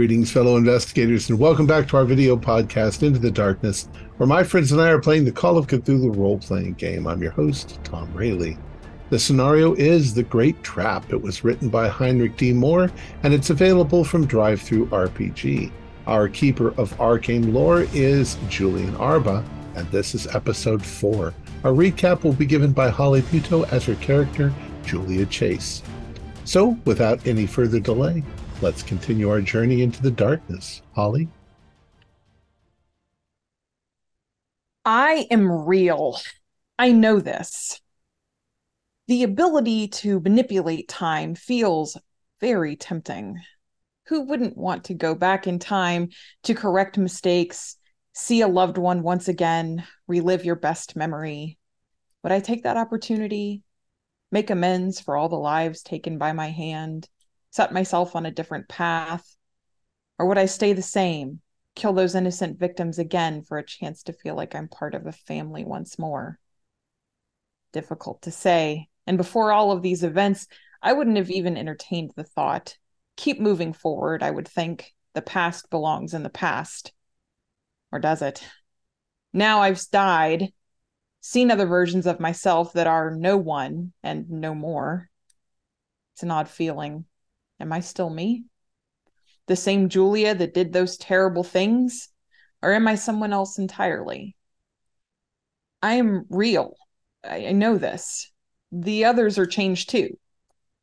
Greetings, fellow investigators, and welcome back to our video podcast, Into the Darkness, where my friends and I are playing the Call of Cthulhu role playing game. I'm your host, Tom Rayleigh. The scenario is The Great Trap. It was written by Heinrich D. Moore, and it's available from Drive-Thru RPG. Our keeper of arcane lore is Julian Arba, and this is episode 4. Our recap will be given by Holly Buto as her character, Julia Chase. So, without any further delay, let's continue our journey into the darkness. Holly? I am real. I know this the ability to manipulate time feels very tempting. Who wouldn't want to go back in time to correct mistakes, see a loved one once again, relive your best memory? Would I take that opportunity? Make amends for all the lives taken by my hand? Set myself on a different path? Or would I stay the same, kill those innocent victims again for a chance to feel like I'm part of a family once more? Difficult to say. And before all of these events, I wouldn't have even entertained the thought. Keep moving forward, I would think. The past belongs in the past. Or does it? Now I've died, seen other versions of myself that are no one and no more. It's an odd feeling. Am I still me? The same Julia that did those terrible things? Or am I someone else entirely? I am real. I, I know this the others are changed too.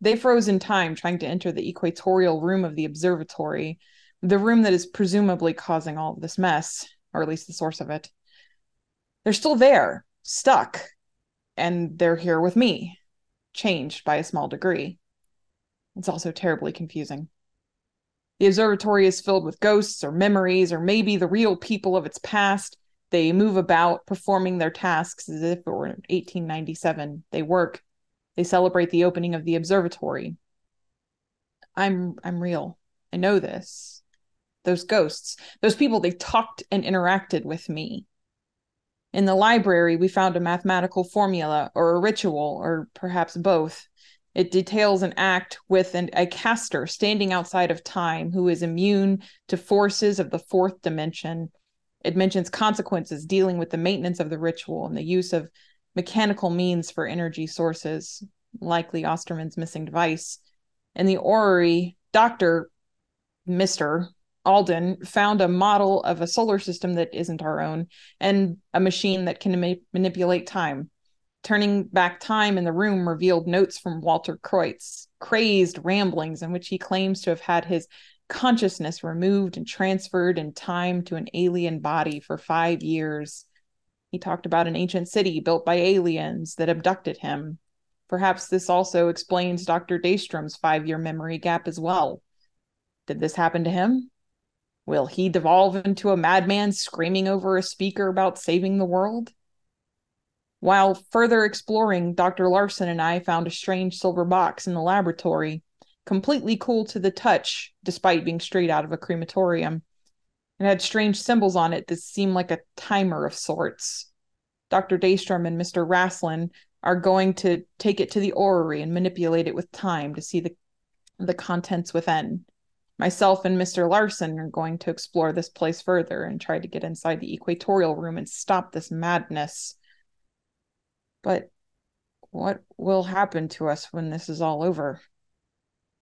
They froze in time trying to enter the equatorial room of the observatory, the room that is presumably causing all of this mess, or at least the source of it. They're still there, stuck, and they're here with me, changed by a small degree. It's also terribly confusing. The observatory is filled with ghosts or memories, or maybe the real people of its past they move about performing their tasks as if it were 1897. They work. They celebrate the opening of the observatory. I'm I'm real. I know this. Those ghosts, those people they talked and interacted with me. In the library, we found a mathematical formula or a ritual or perhaps both. It details an act with an, a caster standing outside of time who is immune to forces of the fourth dimension it mentions consequences dealing with the maintenance of the ritual and the use of mechanical means for energy sources, likely Osterman's missing device. In the orrery, Dr. Mr. Alden found a model of a solar system that isn't our own and a machine that can ma- manipulate time. Turning back time in the room revealed notes from Walter Kreutz, crazed ramblings in which he claims to have had his consciousness removed and transferred in time to an alien body for five years. He talked about an ancient city built by aliens that abducted him. Perhaps this also explains Dr. Daystrom's five year memory gap as well. Did this happen to him? Will he devolve into a madman screaming over a speaker about saving the world? While further exploring, Dr. Larson and I found a strange silver box in the laboratory completely cool to the touch, despite being straight out of a crematorium. It had strange symbols on it that seemed like a timer of sorts. Dr. Daystrom and Mr. Raslin are going to take it to the orrery and manipulate it with time to see the the contents within. Myself and Mr. Larson are going to explore this place further and try to get inside the equatorial room and stop this madness. But what will happen to us when this is all over?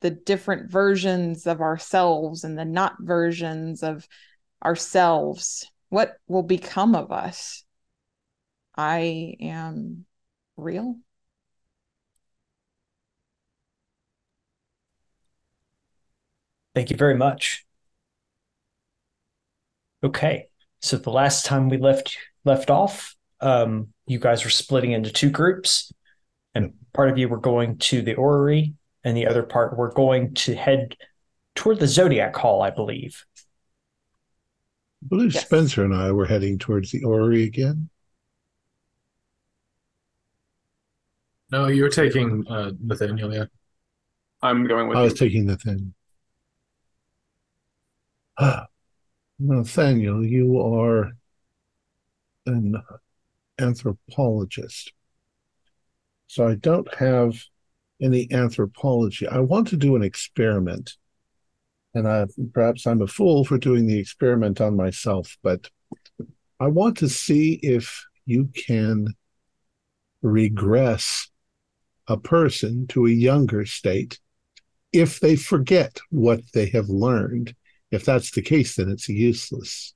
the different versions of ourselves and the not versions of ourselves. What will become of us? I am real. Thank you very much. Okay so the last time we left left off um, you guys were splitting into two groups and part of you were going to the orrery and the other part we're going to head toward the Zodiac Hall, I believe. I believe yes. Spencer and I were heading towards the Orrery again. No, you're taking uh, Nathaniel, yeah. I'm going with I you. was taking Nathaniel. Nathaniel, you are an anthropologist. So I don't have any anthropology. I want to do an experiment and I, perhaps I'm a fool for doing the experiment on myself, but I want to see if you can regress a person to a younger state if they forget what they have learned. If that's the case, then it's a useless,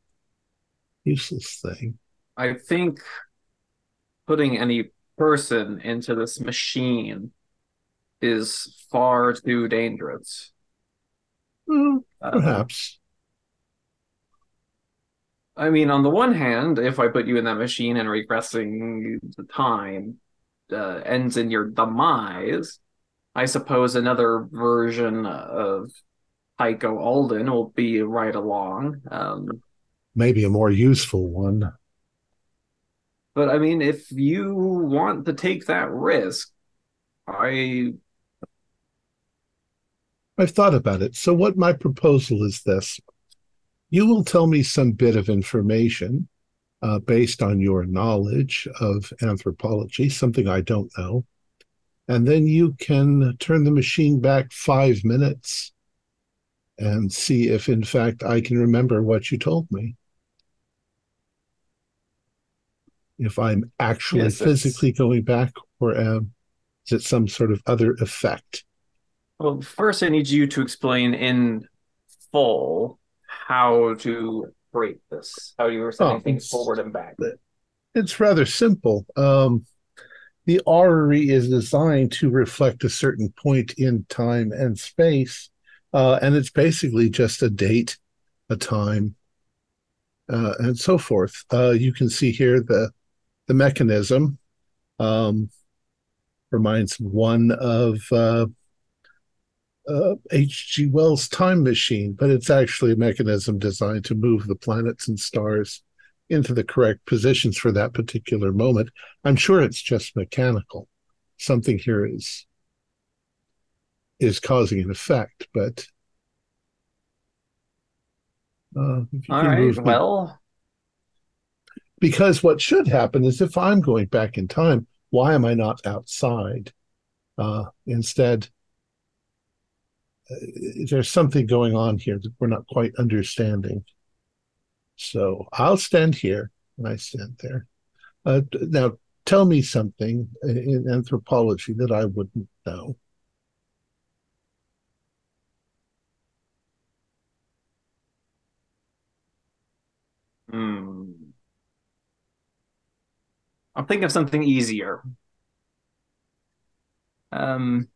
useless thing. I think putting any person into this machine is far too dangerous. Uh, perhaps. I mean, on the one hand, if I put you in that machine and regressing the time uh, ends in your demise, I suppose another version of Heiko Alden will be right along. Um, Maybe a more useful one. But I mean, if you want to take that risk, I I've thought about it. So, what my proposal is this you will tell me some bit of information uh, based on your knowledge of anthropology, something I don't know. And then you can turn the machine back five minutes and see if, in fact, I can remember what you told me. If I'm actually Yes, physically going back, or um, is it some sort of other effect? well, first I need you to explain in full how to break this, how you were sending Oh, things forward and back. It's rather simple. Um, the orrery is designed to reflect a certain point in time and space, uh, and it's basically just a date, a time, uh, and so forth. Uh, you can see here the the mechanism um, reminds one of uh, uh, H.G. Wells' time machine, but it's actually a mechanism designed to move the planets and stars into the correct positions for that particular moment. I'm sure it's just mechanical. Something here is is causing an effect, but uh, if you All right, move well, because what should happen is if I'm going back in time, why am I not outside? Uh, instead, uh, there's something going on here that we're not quite understanding. So I'll stand here and I stand there. Uh, now, tell me something in anthropology that I wouldn't know. hmm. I'll think of something easier. Um,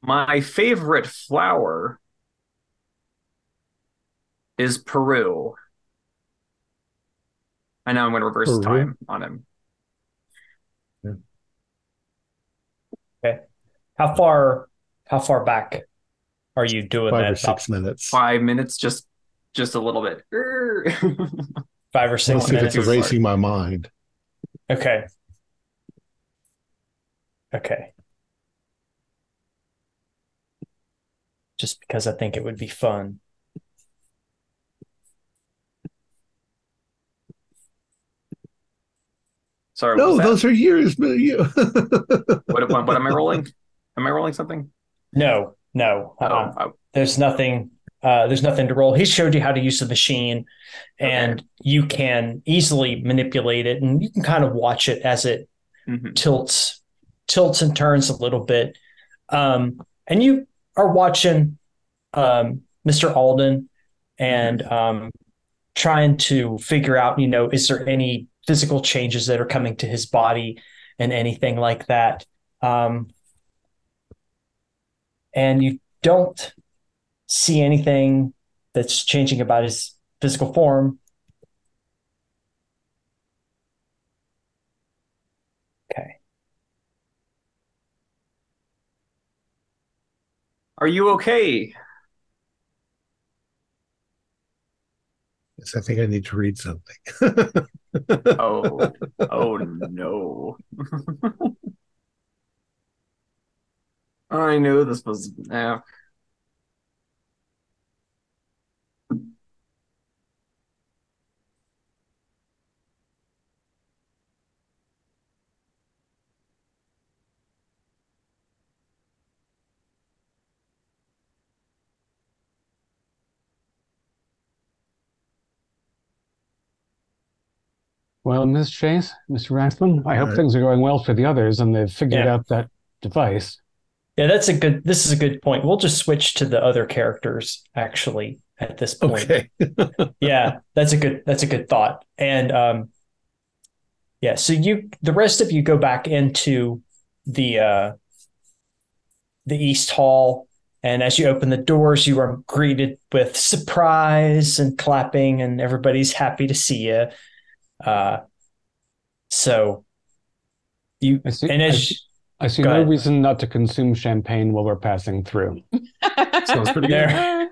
my favorite flower is Peru. I know I'm going to reverse Peru? time on him. Okay. How far how far back are you doing Five that? or six minutes. Five minutes, just just a little bit. Five or Let's six see if it's minutes. minutes. erasing my mind. Okay. Okay. Just because I think it would be fun. Sorry, what No, those are years. but you- What, what, what am I rolling? Am I rolling something? No, no. uh-uh. Oh, oh, There's nothing uh there's nothing to roll. He showed you how to use the machine and you can easily manipulate it and you can kind of watch it as it mhm. tilts tilts and turns a little bit. Um and you are watching um Mr. Alden and um trying to figure out, you know, is there any physical changes that are coming to his body and anything like that. Um and you don't see anything that's changing about his physical form. Okay. Are you okay? Yes, I think I need to read something. Oh, oh no. I knew this was. eh. Well, Miss Chase, Mr. Rathman, I hope Alright. things are going well for the others and they've figured Yeah. out that device. Yeah, that's a good. This is a good point. We'll just switch to the other characters actually at this point. Okay. yeah that's a good that's a good thought and um yeah so you the rest of you go back into the uh the east hall and as you open the doors you are greeted with surprise and clapping and everybody's happy to see you uh so you I see, and I, as see- I see no ahead. reason not to consume champagne while we're passing through. Sounds pretty good. there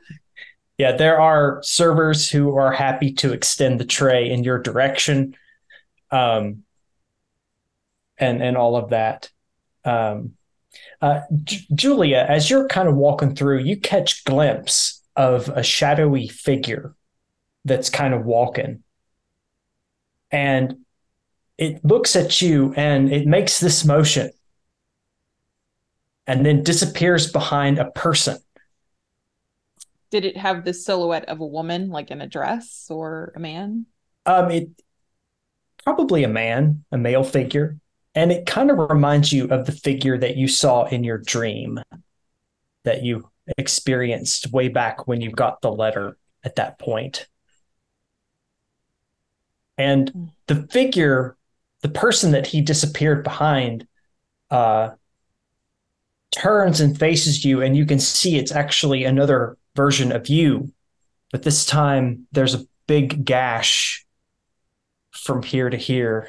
yeah there are servers who are happy to extend the tray in your direction um and and all of that um uh J- julia as you're kind of walking through you catch glimpse of a shadowy figure that's kind of walking and it looks at you and it makes this motion and then disappears behind a person Did it have the silhouette of a woman, like in a dress, or a man? Um, it probably a man, a male figure, and it kind of reminds you of the figure that you saw in your dream that you experienced way back when you got the letter at that point. And the figure, the person that he disappeared behind, uh, turns and faces you, and you can see it's actually another version of you. But this time there's a big gash from here to here.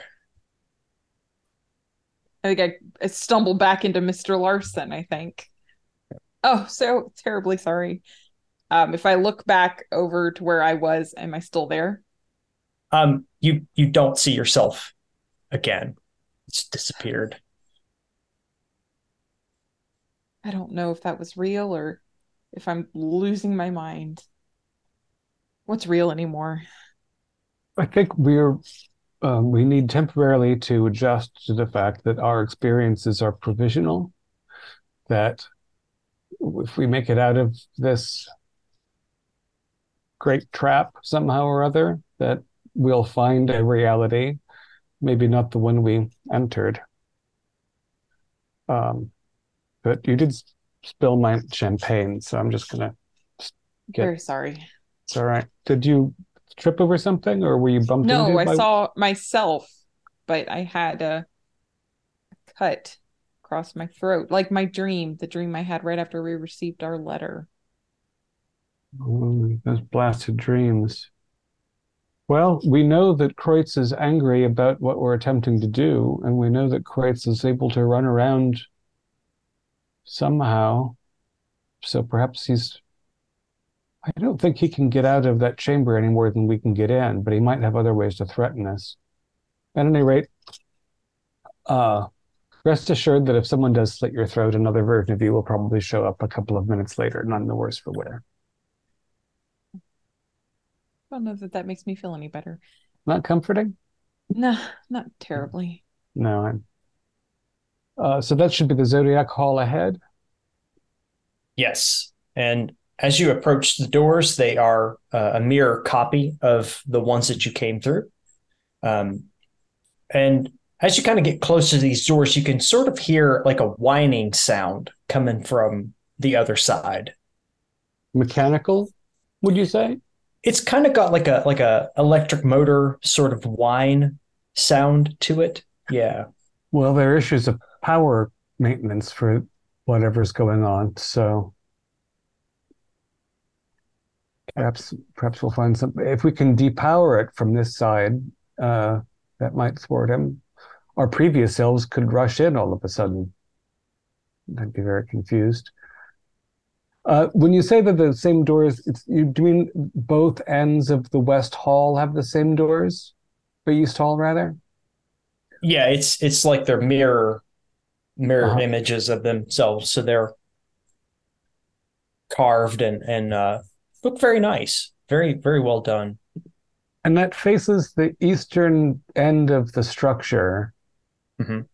I think I, I stumbled back into Mr. Larson, I think. Oh, so terribly sorry. Um, if I look back over to where I was, am I still there? Um, you you don't see yourself again. It's disappeared. I don't know if that was real or if I'm losing my mind. What's real anymore? I think we're um, we need temporarily to adjust to the fact that our experiences are provisional. That if we make it out of this great trap somehow or other, that we'll find a reality, maybe not the one we entered. Um, but you did spill my champagne, so I'm just gonna. Get- Very sorry. It's all right. Did you trip over something, or were you bumped No, I by- saw myself, but I had a cut across my throat, like my dream, the dream I had right after we received our letter. Oh, those blasted dreams. Well, we know that Kreutz is angry about what we're attempting to do, and we know that Kreutz is able to run around somehow. So perhaps he's. I don't think he can get out of that chamber any more than we can get in, but he might have other ways to threaten us. At any rate, uh, rest assured that if someone does slit your throat, another version of you will probably show up a couple of minutes later, none the worse for wear. I don't know that that makes me feel any better. Not comforting? Nah, not terribly. No, I'm. Uh, so that should be the Zodiac Hall ahead. Yes. And as you approach the doors, they are uh, a mirror copy of the ones that you came through. Um, and as you kind of get close to these doors, you can sort of hear like a whining sound coming from the other side. Mechanical, would you say? It's kind of got like a like a electric motor sort of whine sound to it. Yeah. Well, there are issues of power maintenance for whatever's going on, so perhaps perhaps we'll find some. If we can depower it from this side, uh, that might thwart him. Our previous selves could rush in all of a sudden. I'd be very confused. Uh, when you say that the same doors, it's, you do you mean both ends of the West Hall have the same doors? The East Hall, rather? Yeah, it's it's like they're mirror mirror Uh-huh. images of themselves. So they're carved and and uh, look very nice. Very very well done. And that faces the eastern end of the structure, Mhm.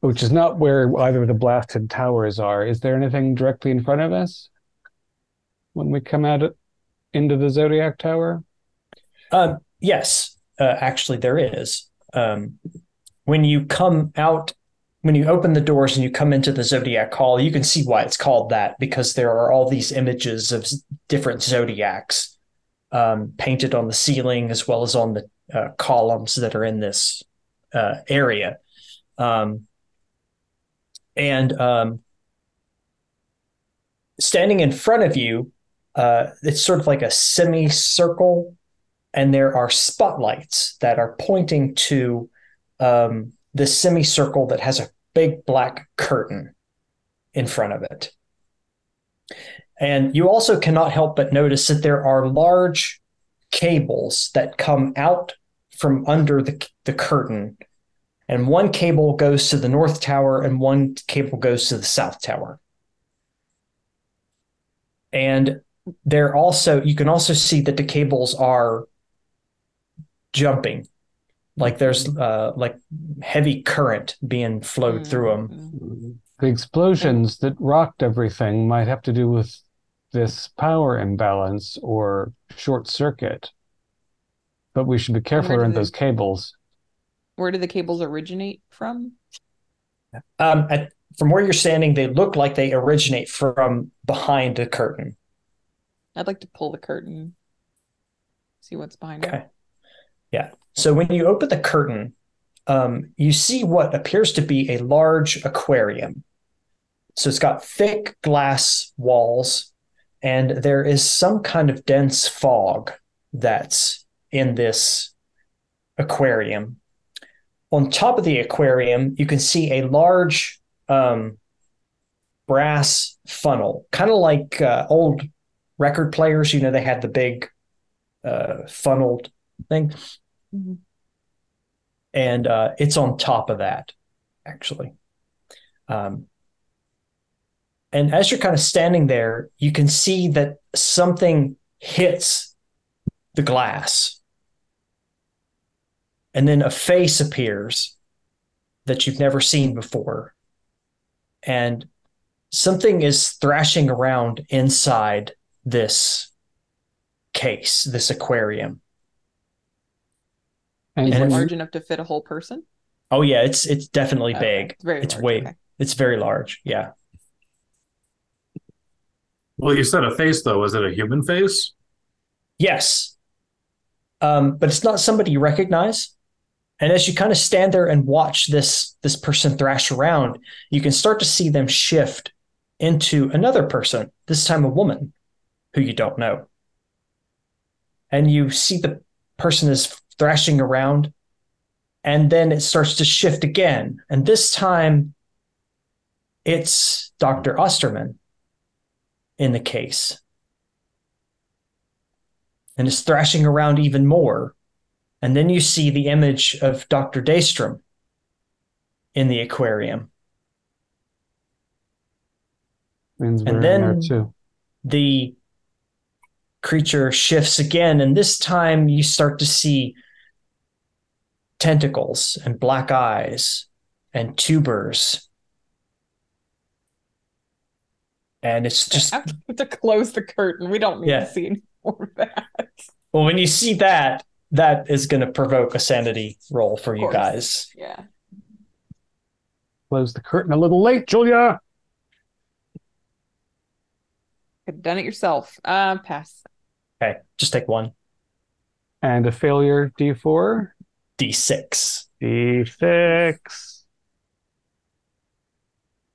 which is not where either of the blasted towers are. Is there anything directly in front of us when we come out into the Zodiac Tower? Um, yes, uh, actually there is. um, when you come out, when you open the doors and you come into the Zodiac Hall, you can see why it's called that because there are all these images of different zodiacs um, painted on the ceiling as well as on the uh, columns that are in this uh, area. Um, and um, standing in front of you, uh, it's sort of like a semicircle, and there are spotlights that are pointing to um, the semicircle that has a big black curtain in front of it. And you also cannot help but notice that there are large cables that come out from under the, the curtain. And one cable goes to the north tower, and one cable goes to the south tower. And there also, you can also see that the cables are jumping like there's uh like heavy current being flowed through them Mm. The explosions that rocked everything might have to do with this power imbalance or short circuit. But we should be careful Where around they- those cables. Where do the cables originate from? um at, from where you're standing they look like they originate from behind the curtain I'd like to pull the curtain, see what's behind Okay. it. Yeah. So when you open the curtain, um, you see what appears to be a large aquarium. So it's got thick glass walls, and there is some kind of dense fog that's in this aquarium. On top of the aquarium, you can see a large um, brass funnel, kind of like uh, old record players. You know, they had the big uh, funneled thing Mhm. and uh, it's on top of that actually um, and as you're kind of standing there you can see that something hits the glass and then a face appears that you've never seen before and something is thrashing around inside this case this aquarium And Is it large enough to fit a whole person? oh yeah it's it's definitely Okay, big It's very It's large. way- okay. it's very large yeah Well, you said a face though. Was it a human face? Yes. Um, but it's not somebody you recognize. And as you kind of stand there and watch this this person thrash around, you can start to see them shift into another person, this time a woman who you don't know. And you see the person is thrashing around, and then it starts to shift again. And this time it's Dr. Osterman in the case and is thrashing around even more. And then you see the image of Dr. Daystrom in the aquarium. And were in there then-. The creature shifts again, and this time you start to see tentacles and black eyes and tubers. And it's just I have to close the curtain. We don't need Yeah. to see any more of that. well, when you see that, that is going to provoke a sanity roll for you guys. Yeah. Close the curtain a little late, Julia. Could have done it yourself. Uh, pass. Just take one And a failure D4. d6. D6.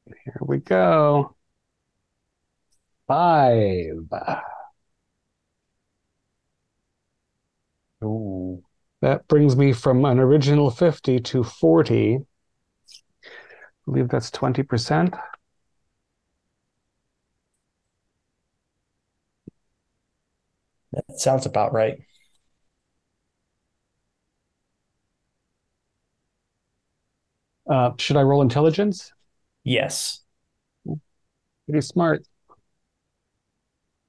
Here we go. Five. Ooh. That brings me from an original 50 to 40. I believe that's 20%. That sounds about right. Uh, should I roll intelligence? Yes. Pretty smart.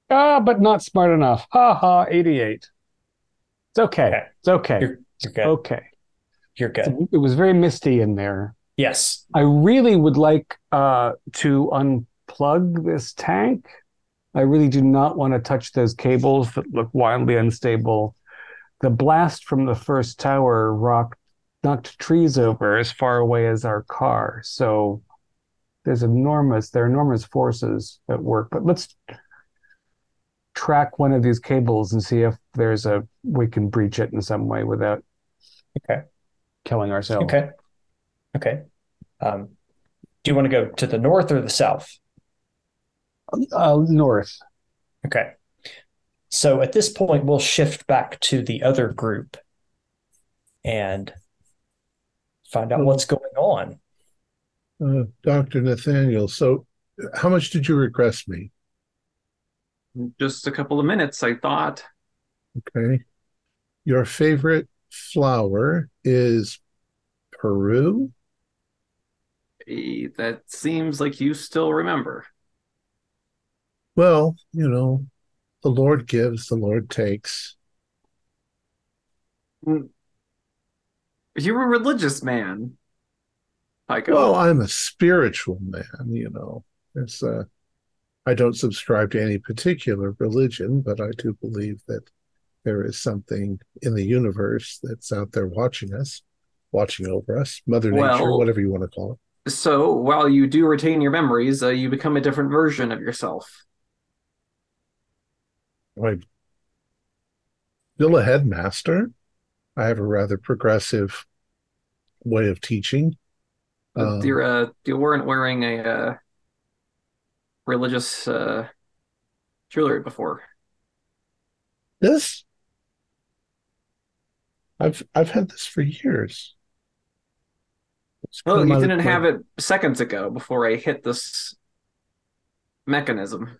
Ah, but not smart enough. Ha ha, 88. It's okay. Okay. It's okay. You're, you're good. Okay. You're good. It was very misty in there. Yes. I really would like uh, to unplug this tank. I really do not want to touch those cables that look wildly unstable. The blast from the first tower rocked knocked trees over as far away as our car. So there's enormous, there are enormous forces at work. But let's track one of these cables and see if there's a we can breach it in some way without Okay. killing ourselves. Okay. Okay. Um, do you want to go to the north or the south? Uh, north. Okay. So at this point, we'll shift back to the other group and find out what's going on. Uh, Dr. Nathaniel, so how much did you regress me? Just a couple of minutes, I thought. Okay. Your favorite flower is Peru? Eh, That seems like you still remember. Well, you know, the Lord gives, the Lord takes. You're a religious man. Pico. Well, I'm a spiritual man, you know. It's uh I don't subscribe to any particular religion, but I do believe that there is something in the universe that's out there watching us, watching over us, Mother Nature, Well- whatever you want to call it. So, while you do retain your memories, uh, you become a different version of yourself. I'm still a headmaster. I have a rather progressive way of teaching. Um, you're, uh, you weren't wearing a uh, religious uh, jewelry before. This I've I've had this for years. Oh, you didn't have it seconds ago before I hit this mechanism.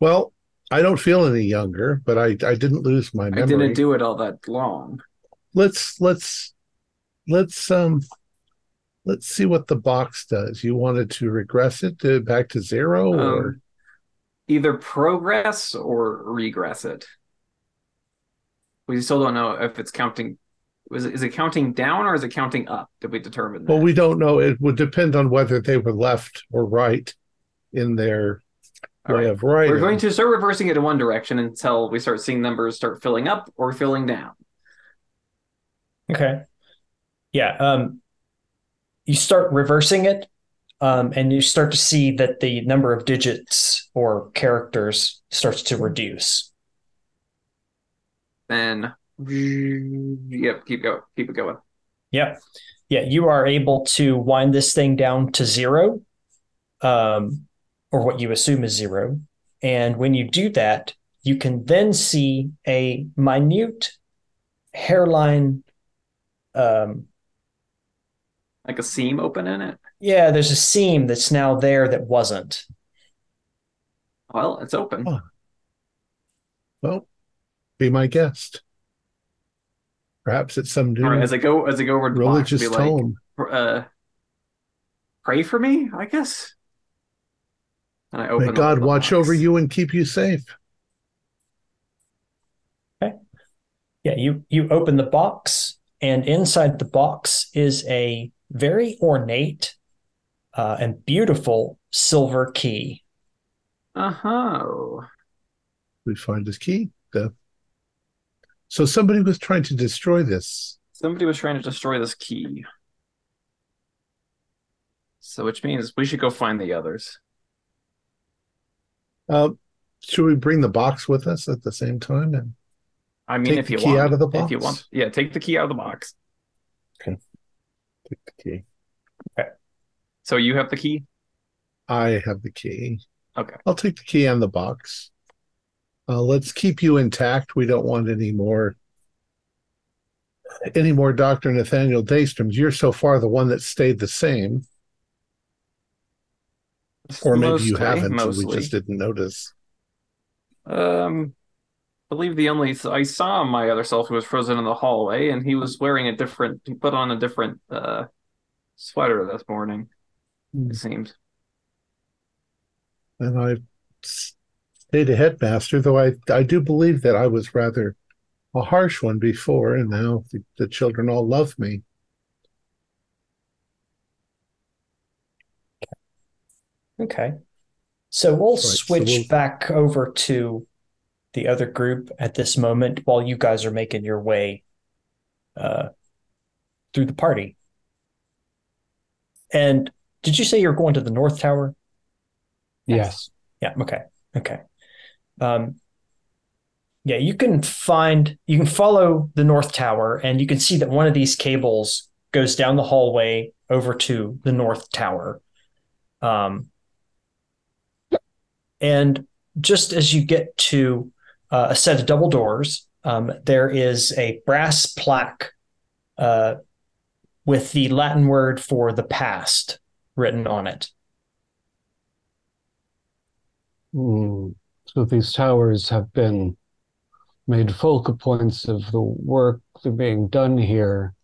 Well, I don't feel any younger, but I I didn't lose my memory. I didn't do it all that long. let's let's let's um let's see what the box does. You wanted to regress it to back to zero or Um, either progress or regress it. We still don't know if it's counting. Is it, is it counting down or is it counting up? Did we determine that? well we don't know. It would depend on whether they were left or right in their All way right. We're going to start reversing it in one direction until we start seeing numbers start filling up or filling down. Okay. Yeah. Um, you start reversing it, um, and you start to see that the number of digits or characters starts to reduce. Then, yep, keep going, keep it going. Yep. Yeah, you are able to wind this thing down to zero, um, or what you assume is zero. And when you do that, you can then see a minute hairline. Um, Like a seam open in it. yeah, there's a seam that's now there that wasn't. Well, it's open. Oh. Well, be my guest. Perhaps it's some new All right, as I go, as I go over to box, religious be like, tone. uh, pray for me, I guess. And I open May God watch box. over you and keep you safe. Okay. Yeah, you you open the box, and inside the box is a very ornate uh, and beautiful silver key. Uh huh. We find this key. The- So somebody was trying to destroy this. Somebody was trying to destroy this key. So, which means we should go find the others. Uh, should we bring the box with us at the same time? And I mean, Take if the you key want, out of the if you box? want, yeah, take the key out of the box. Okay, take the key. Okay, so you have the key. I have the key. Okay. I'll take the key and the box. Uh, let's keep you intact. We don't want any more any more Dr. Nathaniel Daystroms. You're so far the one that stayed the same. Or maybe you haven't and we just didn't notice. Um, I believe the only I saw my other self who was frozen in the hallway, and he was wearing a different. He put on a different uh sweater this morning. Hmm. It seems. And I stayed a headmaster, though I, I do believe that I was rather a harsh one before, and now the, the children all love me. Okay. So we'll so switch we'll- back over to the other group at this moment while you guys are making your way uh, through the party. And did you say you're going to the North Tower? Yes. Yeah. Okay. Okay. Um, yeah, you can find, you can follow the North Tower, and you can see that one of these cables goes down the hallway over to the North Tower. Um, and just as you get to uh, a set of double doors, um, there is a brass plaque uh, with the Latin word for the past written on it. Hmm. So these towers have been made focal points of the work being done here.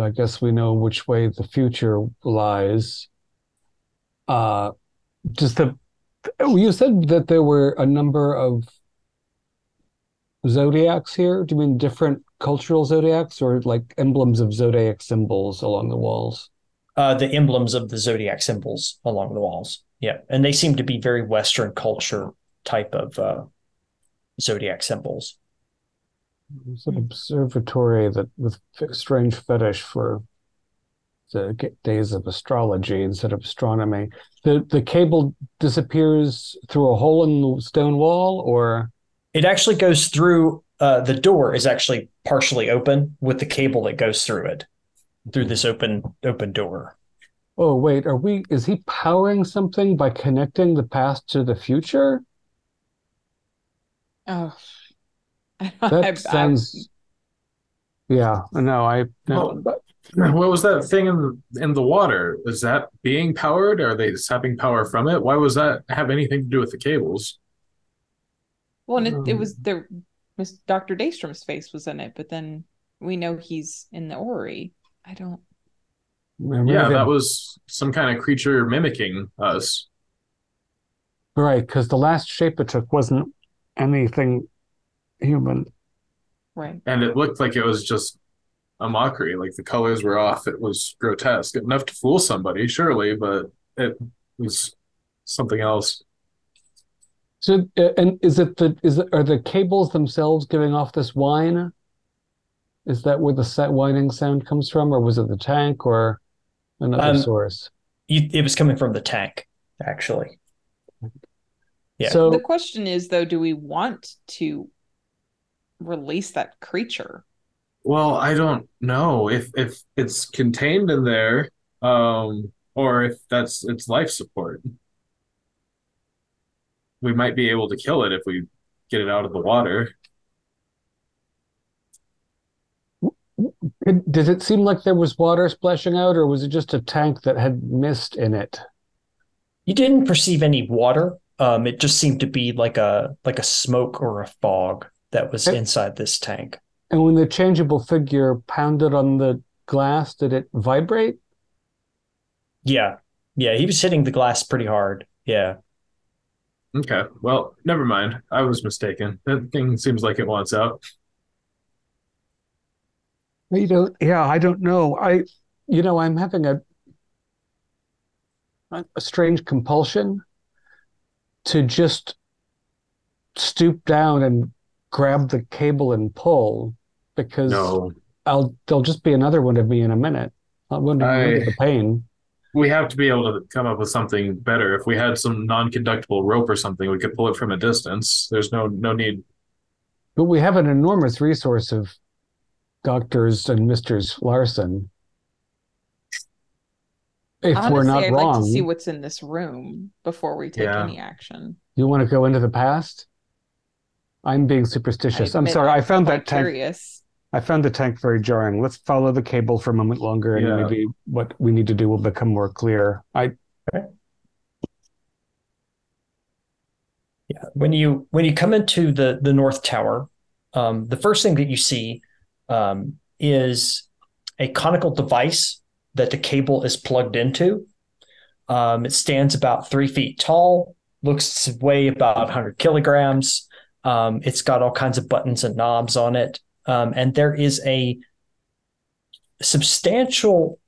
I guess we know which way the future lies. Uh, just the you said that there were a number of zodiacs here. Do you mean different cultural zodiacs or like emblems of zodiac symbols along the walls? Uh, the emblems of the zodiac symbols along the walls. Yeah, and they seem to be very Western culture type of uh, zodiac symbols. It's an observatory that with strange fetish for the days of astrology instead of astronomy. The the cable disappears through a hole in the stone wall, or It actually goes through. Uh, the door is actually partially open with the cable that goes through it, through this open open door. oh wait, are we? Is he powering something by connecting the past to the future? Oh, That sounds. Yeah, no, I no. What was that thing in the in the water? Is that being powered? Are they sapping power from it? Why was that have anything to do with the cables? well, and it, it um, was there. Miss Dr. Daystrom's face was in it, but then we know he's in the orrery. I don't. Yeah, they- that was some kind of creature mimicking us. right because the last shape it took wasn't anything human. Right. And it looked like it was just a mockery. Like the colors were off. It was grotesque. Enough to fool somebody, surely, but it was something else. So, uh, and is it the is it, are the cables themselves giving off this whine? Is that where the set whining sound comes from, or was it the tank or another Um, source? You, it was coming from the tank, actually. Yeah. So, The question is, though, do we want to release that creature? Well, I don't know if if it's contained in there, um, or if that's its life support. We might be able to kill it if we get it out of the water. did, did it seem like there was water splashing out, or was it just a tank that had mist in it? You didn't perceive any water. Um, it just seemed to be like a like a smoke or a fog that was Okay. inside this tank. And when the changeable figure pounded on the glass, did it vibrate? Yeah, yeah, he was hitting the glass pretty hard. Yeah, Okay, well, never mind. I was mistaken. That thing seems like it wants out. You don't, yeah, I don't know. I, you know, I'm having a a a strange compulsion to just stoop down and grab the cable and pull because No, I'll there'll just be another one of me in a minute. I won't I- remember the pain. we have to be able to come up with something better. If we had some non-conductible rope or something, we could pull it from a distance. There's no no need. But we have an enormous resource of doctors and Misters Larson. If we're Honestly, not I'd wrong, like to see what's in this room before we take Yeah. any action. you want to go into the past? I'm being superstitious. I'm sorry. I found that tank. curious. I found the tank very jarring. Let's follow the cable for a moment longer, and Yeah. maybe what we need to do will become more clear. I yeah. When you when you come into the the north tower, um, the first thing that you see um, is a conical device that the cable is plugged into. Um, it stands about three feet tall, looks to weigh about 100 kilograms. Um, it's got all kinds of buttons and knobs on it. Um, and there is a substantial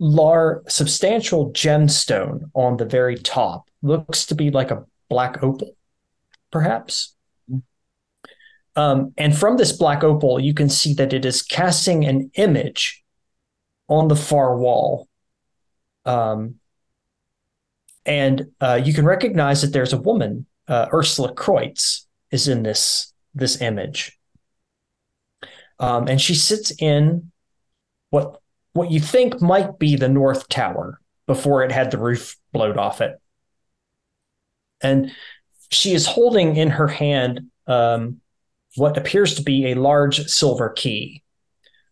lar substantial gemstone on the very top. Looks to be like a black opal, perhaps. Um, and from this black opal, you can see that it is casting an image on the far wall. Um, and uh, you can recognize that there's a woman, uh, Ursula Kreutz, is in this this image, um, and she sits in what what you think might be the North Tower before it had the roof blowed off it, and she is holding in her hand um, what appears to be a large silver key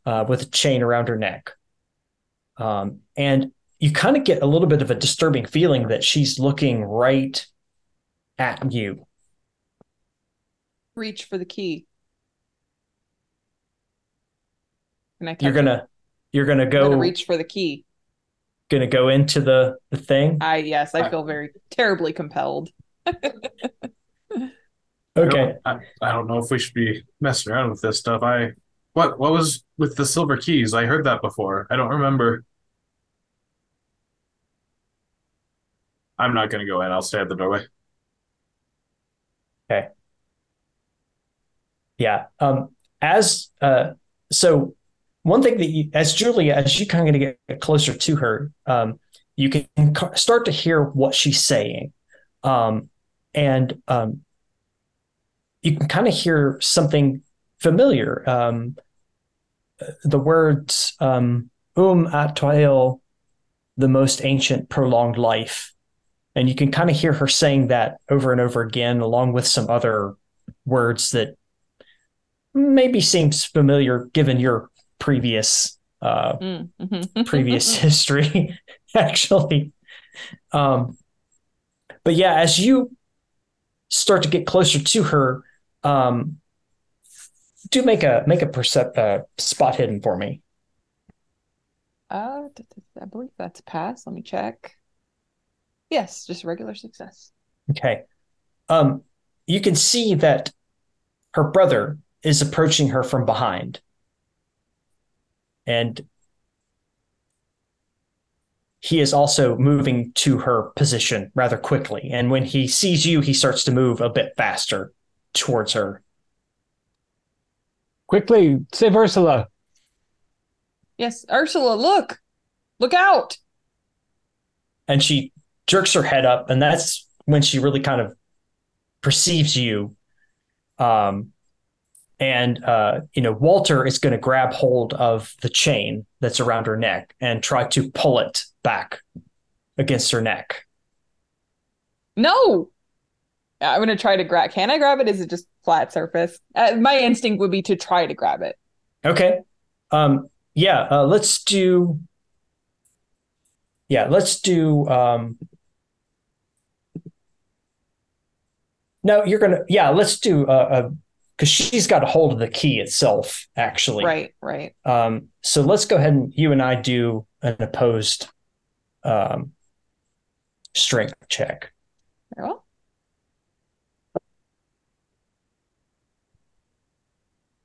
uh, with a chain around her neck. Um, and you kind of get a little bit of a disturbing feeling that she's looking right at you. Reach for the key. Can I You're gonna you're gonna I'm gonna go reach for the key. gonna go into the the thing. I yes, I I- feel very terribly compelled. I Okay. don't, I, I don't know if we should be messing around with this stuff. I what what was with the silver keys? I heard that before. I don't remember. I'm not gonna go in. I'll stay at the doorway. Yeah. Um, as uh, so, one thing that you, as Julia, as you kind of get closer to her, um, you can start to hear what she's saying, um, and um, you can kind of hear something familiar. Um, the words um, "Um Atoil," the most ancient prolonged life, and you can kind of hear her saying that over and over again, along with some other words that maybe seems familiar given your previous uh, Mm, mhm. previous history, actually. Um, but yeah, as you start to get closer to her, um, do make a make a percep- uh, spot hidden for me. Uh, I believe that's a pass. Let me check. Yes, just regular success. Okay. Um, you can see that her brother is approaching her from behind. And he is also moving to her position rather quickly. And when he sees you, he starts to move a bit faster towards her. Quickly, save Ursula. Yes, Ursula, look, look out! And she jerks her head up, and that's when she really kind of perceives you. Um, and uh, you know, Walter is going to grab hold of the chain that's around her neck and try to pull it back against her neck. No, I'm gonna try to grab. Can I grab it? Is it just flat surface? Uh, my instinct would be to try to grab it. Okay. Um, yeah, uh, let's do. Yeah, let's do. Um, no, you're gonna. Yeah, let's do. Uh, because she's got a hold of the key itself, actually. Right, right. Um, so let's go ahead and you and I do an opposed um, strength check. Very well.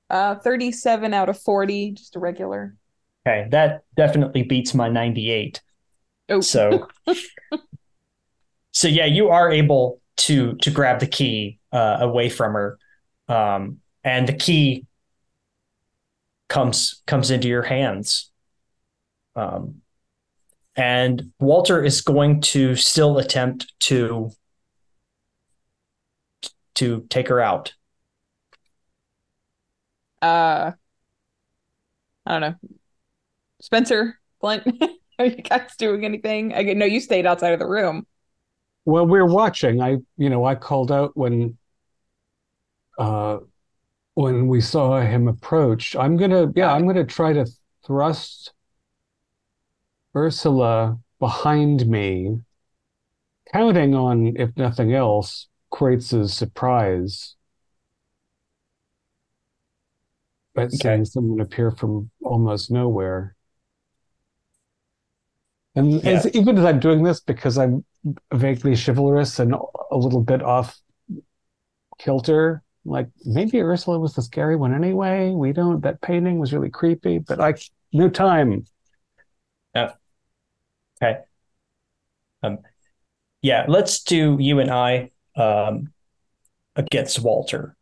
Uh, 37 out of 40, just a regular. Okay, that definitely beats my 98. Oh, So, so yeah, you are able to to grab the key uh, away from her, um, and the key comes comes into your hands. Um, and Walter is going to still attempt to to take her out. uh, I don't know. Spencer, Flint, are you guys doing anything? I get, no, you stayed outside of the room. Well, we're watching. I, you know, I called out when, uh, when we saw him approach. I'm gonna, yeah, I'm gonna try to thrust Ursula behind me, counting on, if nothing else, Kreutz's surprise at seeing someone appear from almost nowhere. And as, even as I'm doing this, because I'm vaguely chivalrous and a little bit off kilter, like maybe Ursula was the scary one anyway. We don't, that painting was really creepy, but I, no time. Yeah. Okay. Um, yeah, let's do you and I um, against Walter.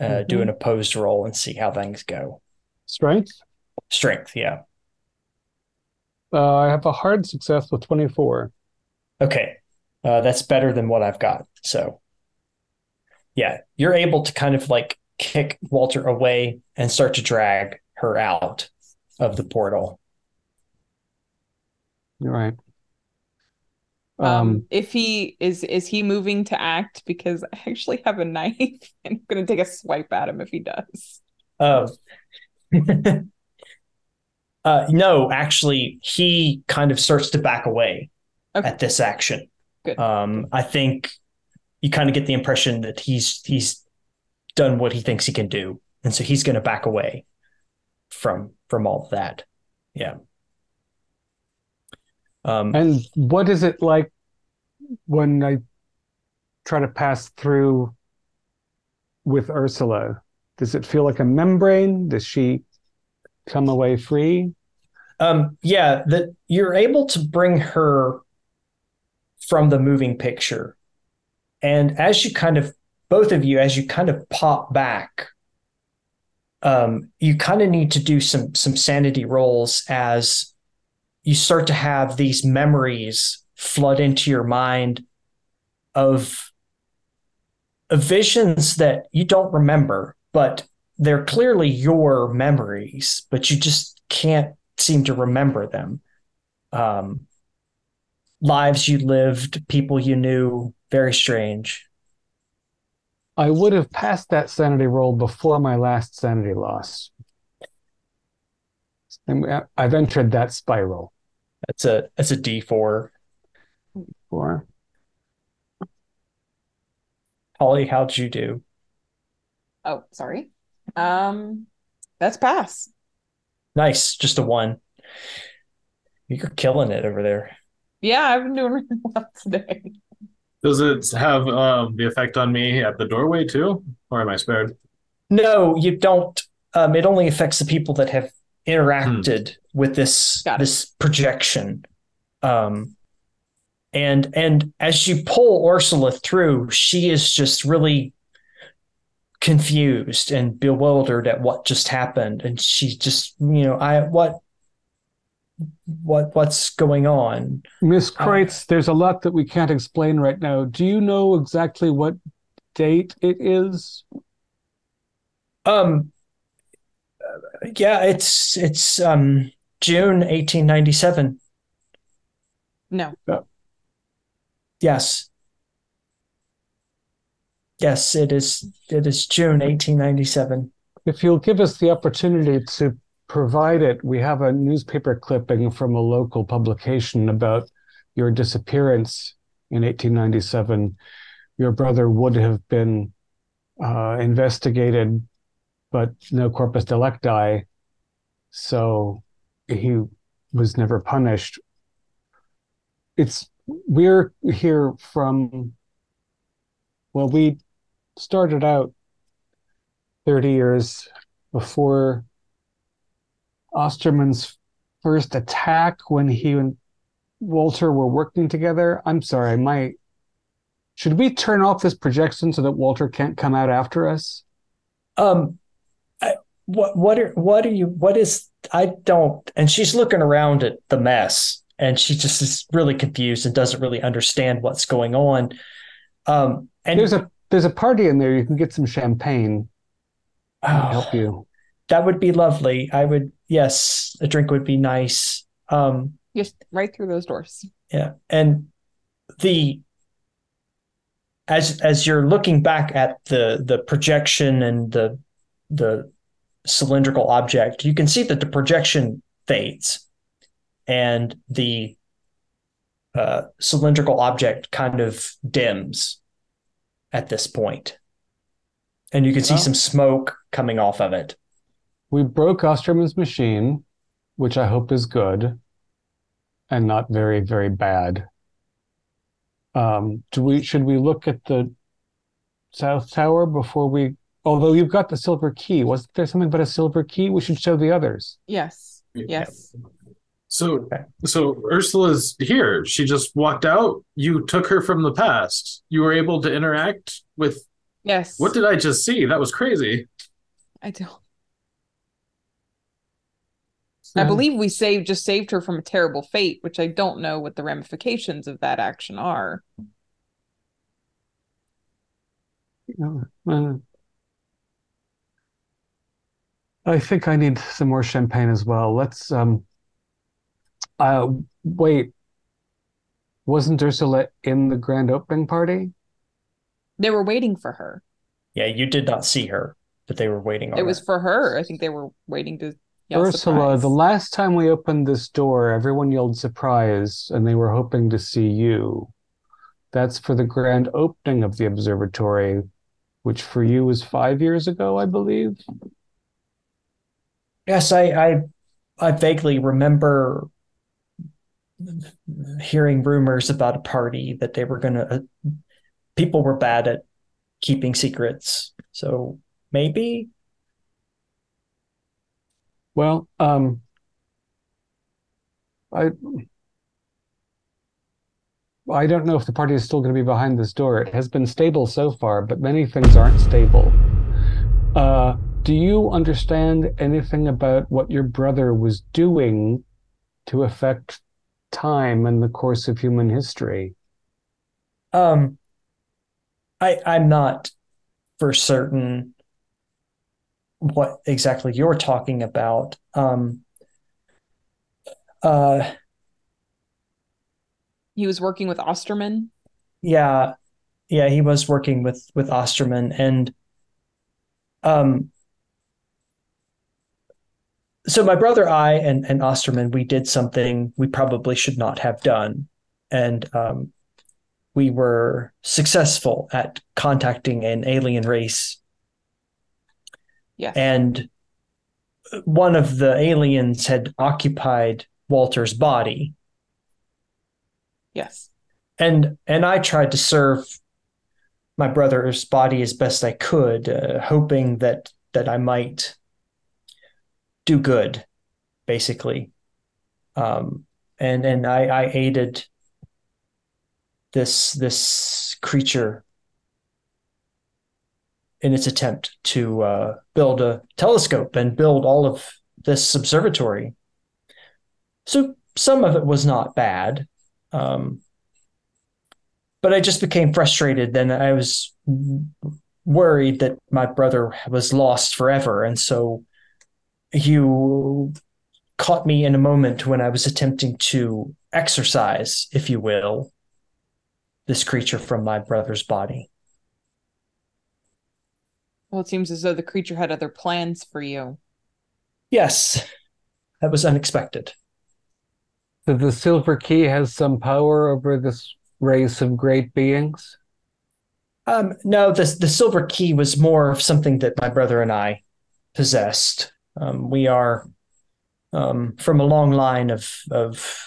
uh, do Mhm. an opposed roll and see how things go. Strength. Strength, yeah. Uh, I have a hard success with 24. Okay. Uh, that's better than what I've got. So, yeah, you're able to kind of like kick Walter away and start to drag her out of the portal. You're right. Um, Um, if he is is he moving to act because I actually have a knife and I'm gonna take a swipe at him if he does. Uh, uh, no, actually, he kind of starts to back away Okay. at this action. Good. Um, I think you kind of get the impression that he's he's done what he thinks he can do, and so he's going to back away from from all that. Yeah. Um, and what is it like when I try to pass through with Ursula? Does it feel like a membrane? Does she come away free? Um, yeah, that you're able to bring her from the moving picture. And as you kind of both of you, as you kind of pop back, um, you kind of need to do some some sanity rolls as you start to have these memories flood into your mind of, of visions that you don't remember, but they're clearly your memories, but you just can't seem to remember them. Um, lives you lived, people you knew, very strange. I would have passed that sanity roll before my last sanity loss. And I've entered that spiral. That's a that's a D four. For Holly, how'd you do? Oh, sorry. Um, that's pass. Nice, just a one. You're killing it over there. Yeah, I've been doing really well today. Does it have um, the effect on me at the doorway too, or am I spared? No, you don't. Um, it only affects the people that have interacted with this Got it. this projection. Um, and and as you pull Ursula through, she is just really confused and bewildered at what just happened, and she just you know I what what what's going on. Miss Kreutz, there's a lot that we can't explain right now. Do you know exactly what date it is? Um, uh, yeah, it's it's um June eighteen ninety seven. No. Yes. Yes, it is. It is June 1897. If you'll give us the opportunity to provide it, we have a newspaper clipping from a local publication about your disappearance in 1897. Your brother would have been uh, investigated, but no corpus delicti, so he was never punished. It's we're here from well, we started out 30 years before Osterman's first attack when he and Walter were working together. I'm sorry, my should we turn off this projection so that Walter can't come out after us? Um, I, what what are what are you? What is? I don't. And she's looking around at the mess, and she just is really confused and doesn't really understand what's going on. Um, and There's a there's a party in there. You can get some champagne. Oh, Help you. That would be lovely. I would. Yes, a drink would be nice. Um, Just right through those doors. Yeah, and the as as you're looking back at the the projection and the the cylindrical object, you can see that the projection fades, and the uh, cylindrical object kind of dims at this point, and you can see Well- some smoke coming off of it. We broke Osterman's machine, which I hope is good and not very, very bad. Um, do we should we look at the South Tower before we although you've got the silver key, wasn't there something but a silver key? We should show the others. Yes. Yes. So, Okay. so Ursula's here. She just walked out. You took her from the past. You were able to interact with Yes. What did I just see? That was crazy. I don't. I believe we saved just saved her from a terrible fate, which I don't know what the ramifications of that action are. No, uh, I think I need some more champagne as well. Let's um uh wait. Wasn't Ursula in the grand opening party? They were waiting for her. Yeah, you did not see her, but they were waiting on It was her. for her. I think they were waiting to yell Ursula, surprise. the last time we opened this door, everyone yelled surprise and they were hoping to see you. That's for the grand opening of the observatory, which for you was five years ago, I believe. Yes, I, I I vaguely remember hearing rumors about a party that they were gonna uh, people were bad at keeping secrets. So maybe Well, um, I I don't know if the party is still going to be behind this door. It has been stable so far, but many things aren't stable. Uh, do you understand anything about what your brother was doing to affect time and the course of human history? um I I'm not for certain what exactly you're talking about. Um uh he was working with Osterman. Yeah, yeah, he was working with with Osterman, and um, so my brother, I, and and Osterman, we did something we probably should not have done, and um, we were successful at contacting an alien race, Yes. and one of the aliens had occupied Walter's body yes. and and I tried to serve my brother's body as best I could, uh, hoping that that I might do good, basically. Um, and and I, I aided this this creature in its attempt to uh, build a telescope and build all of this observatory. So some of it was not bad. Um, but I just became frustrated. Then I was worried that my brother was lost forever. And so you caught me in a moment when I was attempting to exorcise, if you will, this creature from my brother's body. Well, it seems as though the creature had other plans for you. Yes, that was unexpected. So the Silver Key has some power over this race of great beings? Um, no, the the silver key was more of something that my brother and I possessed. Um, we are um, from a long line of of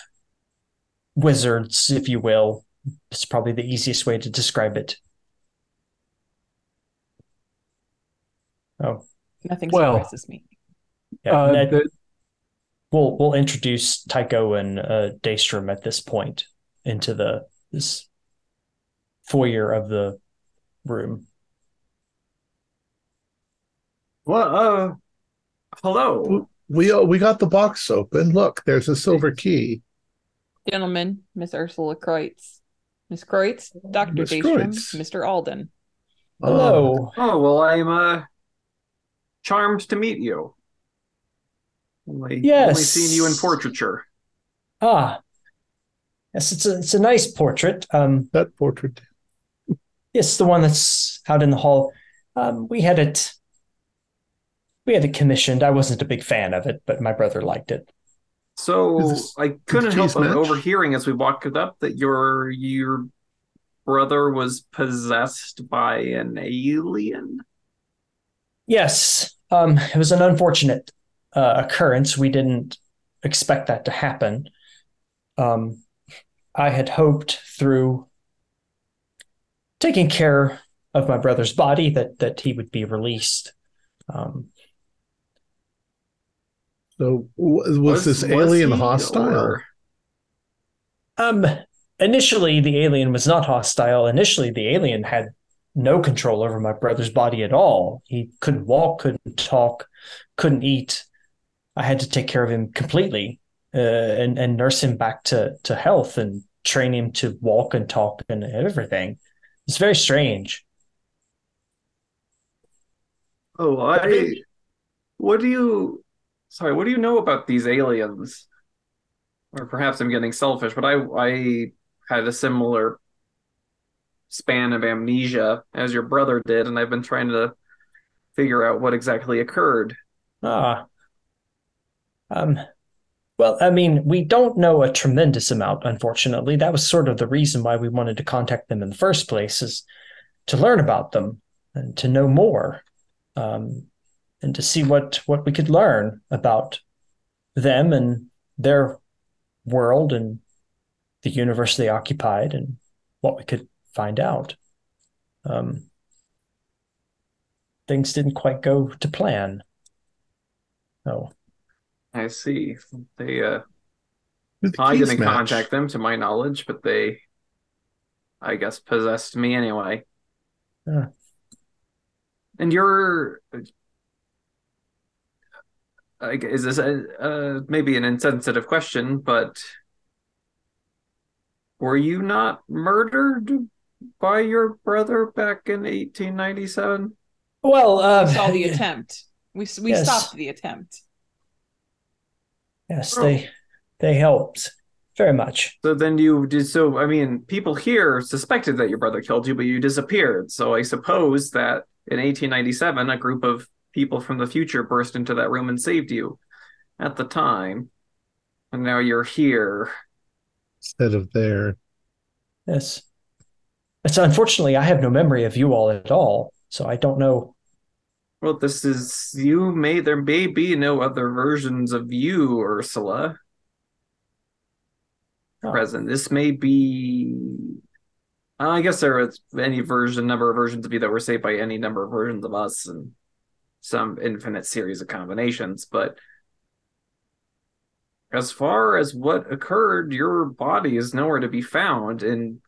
wizards, if you will. It's probably the easiest way to describe it. Oh, Nothing Well, surprises me. yeah. Uh, Ned, the- we'll we'll introduce Tycho and uh, Daystrom at this point into the this foyer of the room. Well, uh, hello. We uh, we got the box open. Look, there's a silver key. Gentlemen, Miss Ursula Kreutz. Miss Kreutz, Dr. Daystrom, Mr. Alden. Hello. Oh, well, I'm uh charmed to meet you. Only, Yes. only seen you in portraiture. Ah, yes, it's a it's a nice portrait. Um, that portrait. it's the one that's out in the hall. Um, we had it. We had it commissioned. I wasn't a big fan of it, but my brother liked it. So this- I couldn't help but overhearing as we walked up that your your brother was possessed by an alien. Yes, um, it was an unfortunate uh, occurrence. We didn't expect that to happen. Um, I had hoped through taking care of my brother's body that that he would be released. Um, So w- was, this alien he, hostile? or- Um, initially, the alien was not hostile. Initially, the alien had no control over my brother's body at all. He couldn't walk, couldn't talk, couldn't eat. I had to take care of him completely uh, and and nurse him back to to health and train him to walk and talk and everything. It's very strange. Oh, I. What do you. Sorry, what do you know about these aliens? Or perhaps I'm getting selfish, but I I had a similar span of amnesia as your brother did, and I've been trying to figure out what exactly occurred. Ah. Um, well, I mean, we don't know a tremendous amount, unfortunately. That was sort of the reason why we wanted to contact them in the first place, is to learn about them and to know more, um, and to see what what we could learn about them and their world and the universe they occupied, and what we could find out. Um, things didn't quite go to plan. Oh. I see. They uh the I didn't match. contact them to my knowledge, but they I guess possessed me anyway. Yeah. And you're I g- is this a, uh, maybe an insensitive question, but were you not murdered by your brother back in 1897? Well, uh, We saw the attempt. We we Yes. stopped the attempt. Yes, Oh. they they helped very much. So then you did so I mean people here suspected that your brother killed you but you disappeared. So I suppose that in 1897 a group of people from the future burst into that room and saved you at the time. And now you're here. instead of there. Yes. It's unfortunately I have no memory of you all at all, so I don't know. Well, this is you may there may be no other versions of you, Ursula, Oh. present. This may be I guess there is any version number of versions of you that were saved by any number of versions of us and some infinite series of combinations, but as far as what occurred, your body is nowhere to be found in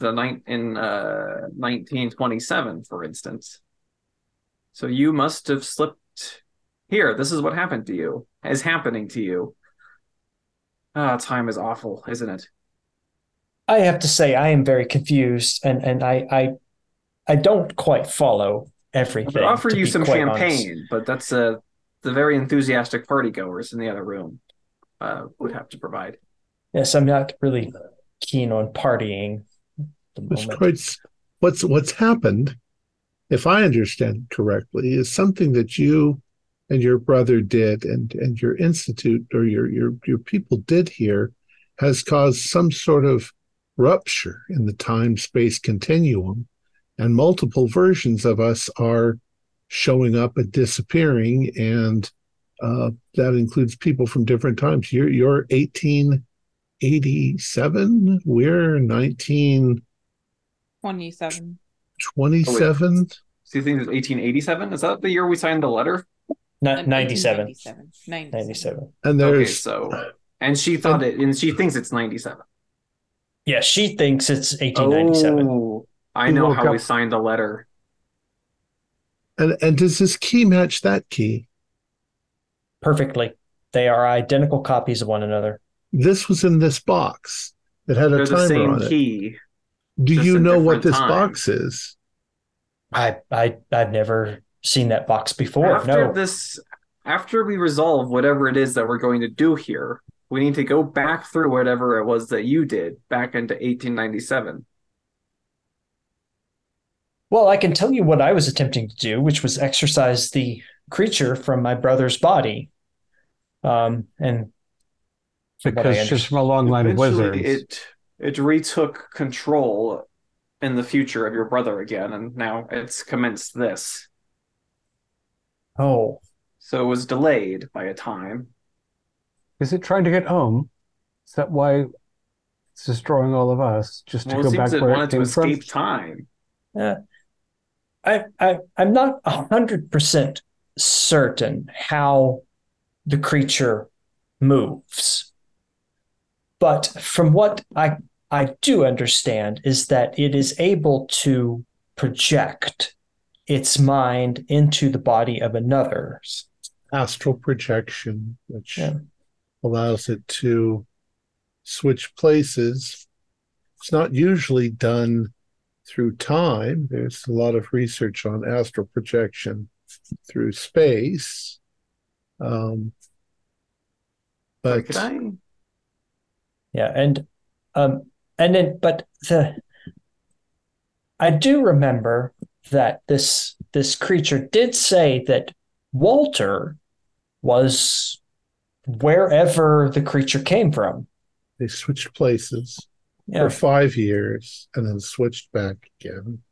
the night in uh 1927, for instance. So you must have slipped here. This is what happened to you. Is happening to you. Ah, time is awful, isn't it? I have to say I am very confused and and I I I don't quite follow I everything. could offer you some quite honest. champagne, but that's uh the very enthusiastic party goers in the other room uh would have to provide. Yes, I'm not really keen on partying at the moment. quite, what's what's happened, if I understand correctly, is something that you and your brother did, and and your institute or your your your people did here, has caused some sort of rupture in the time space continuum, and multiple versions of us are showing up and disappearing, and uh, that includes people from different times. You're you're 1887. We're 19. 27. 27 So you think it's 1887? Is that the year we signed the letter? Ni- Um, 97. 97. 97. 97. and Okay, there's so and she thought it and she thinks it's 97. Yeah, she thinks it's 1897. Oh, I know woke how we signed the letter. and and does this key match that key Perfectly. They are identical copies of one another. this was in this box it had a They're the timer same on it key. Do just you know what this times. box is I I I've never seen that box before. after no. this after we resolve whatever it is that we're going to do here, we need to go back through whatever it was that you did back into 1897. Well, I can tell you what I was attempting to do, which was exorcise the creature from my brother's body. Um, and from what I because she's from a long line of Eventually, wizards. it it retook control in the future of your brother again, and now it's commenced this. oh, So it was delayed by a time. Is it trying to get home? Is that why it's destroying all of us? Just to Well, go seems back it where it wanted to came from? escape time. uh, I I I'm not a hundred percent certain how the creature moves, but from what I I do understand is that it is able to project its mind into the body of another. Astral projection, which Yeah. allows it to switch places. It's not usually done through time. There's a lot of research on astral projection through space. Um, but I? Yeah, and um and then but the I do remember that this this creature did say that Walter was wherever the creature came from. they switched places Yeah. for five years and then switched back again.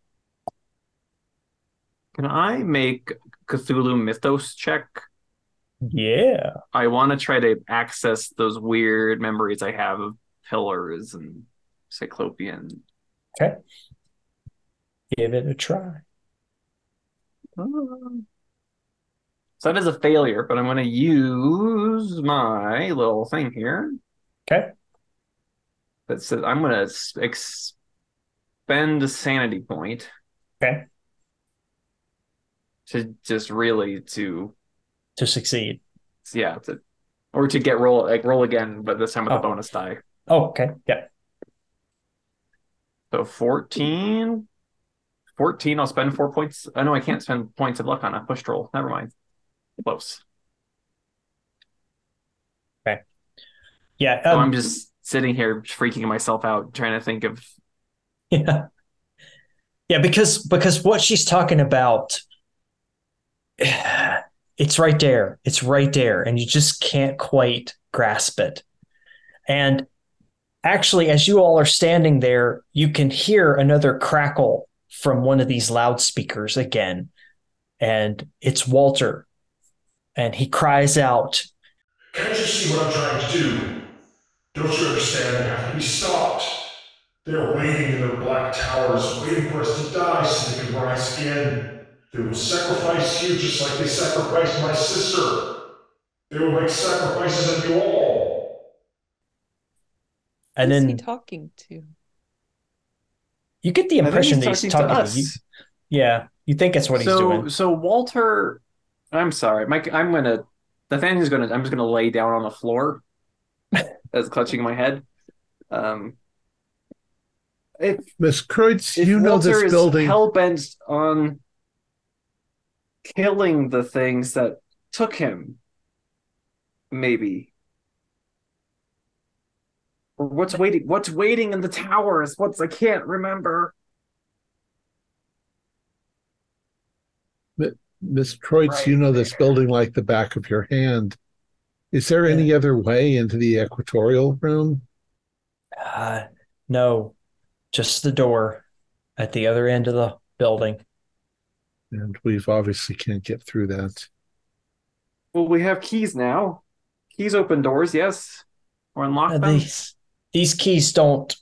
Can I make Cthulhu Mythos check? Yeah. I want to try to access those weird memories I have of pillars and cyclopean. Okay. Give it a try. Um, So that is a failure, but I'm going to use my little thing here Okay. that says I'm going to expend a sanity point Okay. to just really to To succeed. yeah to or to get roll like roll again, but this time with a Oh. bonus die. Oh, okay. Yeah. So 14. 14, I'll spend four points. I know I can't spend points of luck on a push roll. Never mind. Close. Okay. Yeah. So um, I'm just sitting here freaking myself out, trying to think of Yeah. Yeah, because because what she's talking about it's right there. It's right there and you just can't quite grasp it. And actually as you all are standing there, you can hear another crackle from one of these loudspeakers again. And it's Walter. And he cries out, Can't you see what I'm trying to do? Don't you understand they have be stopped? They're waiting in their black towers, waiting for us to die so they can rise again. They will sacrifice you just like they sacrificed my sister. They will make sacrifices of you all. And Who's he then talking to? you get the I think impression that he's he's talking to talking to you. us. Yeah, you think that's what he's doing. so Walter I'm sorry, Mike I'm gonna Nathaniel's gonna I'm just gonna lay down on the floor as clutching my head. Um if Miss Kreutz, if you know Walter this is building. hell bent on killing the things that took him, maybe. Or what's waiting? What's waiting in the towers? What's I can't remember. Miss Kreutz, Right you know this building like the back of your hand. Is there any other way into the equatorial room? Uh, no, just the door at the other end of the building. And we've obviously can't get through that. Well, we have keys now. Keys open doors, yes. Or unlock Uh, them. these these keys don't.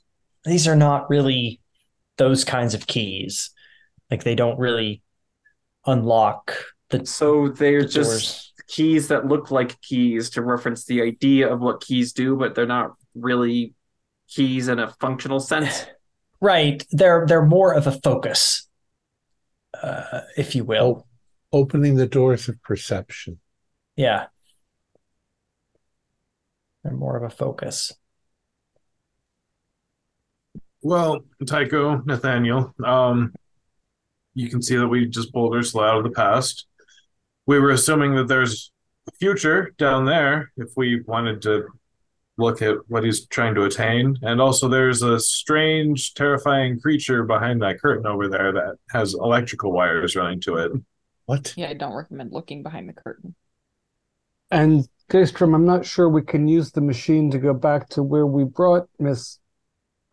These are not really those kinds of keys. Like they don't really unlock the, So they're the just doors. keys that look like keys to reference the idea of what keys do, but they're not really keys in a functional sense. Right. They're they're more of a focus, uh, if you will. Opening the doors of perception. Yeah. They're more of a focus. Well, Tycho, Nathaniel, um, you can see that we just pulled our sled out of the past. We were assuming that there's a future down there if we wanted to look at what he's trying to attain. And also, there's a strange, terrifying creature behind that curtain over there that has electrical wires running to it. What? Yeah, I don't recommend looking behind the curtain. And Daystrom, I'm not sure we can use the machine to go back to where we brought Miss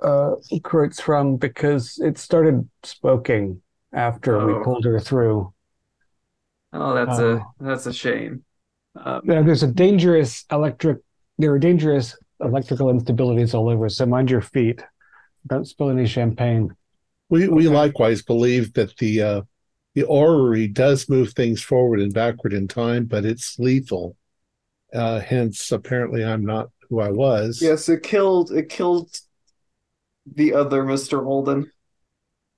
uh, Kreutz from because it started smoking after we Oh. pulled her through. Oh, that's Oh. a that's a shame. Um, Now, there's a dangerous electric. There are dangerous electrical instabilities all over. So mind your feet. Don't spill any champagne. We we Okay. likewise believe that the uh, the orrery does move things forward and backward in time, but it's lethal. Uh, hence, apparently, I'm not who I was. yes, it killed it killed the other Mr. Holden.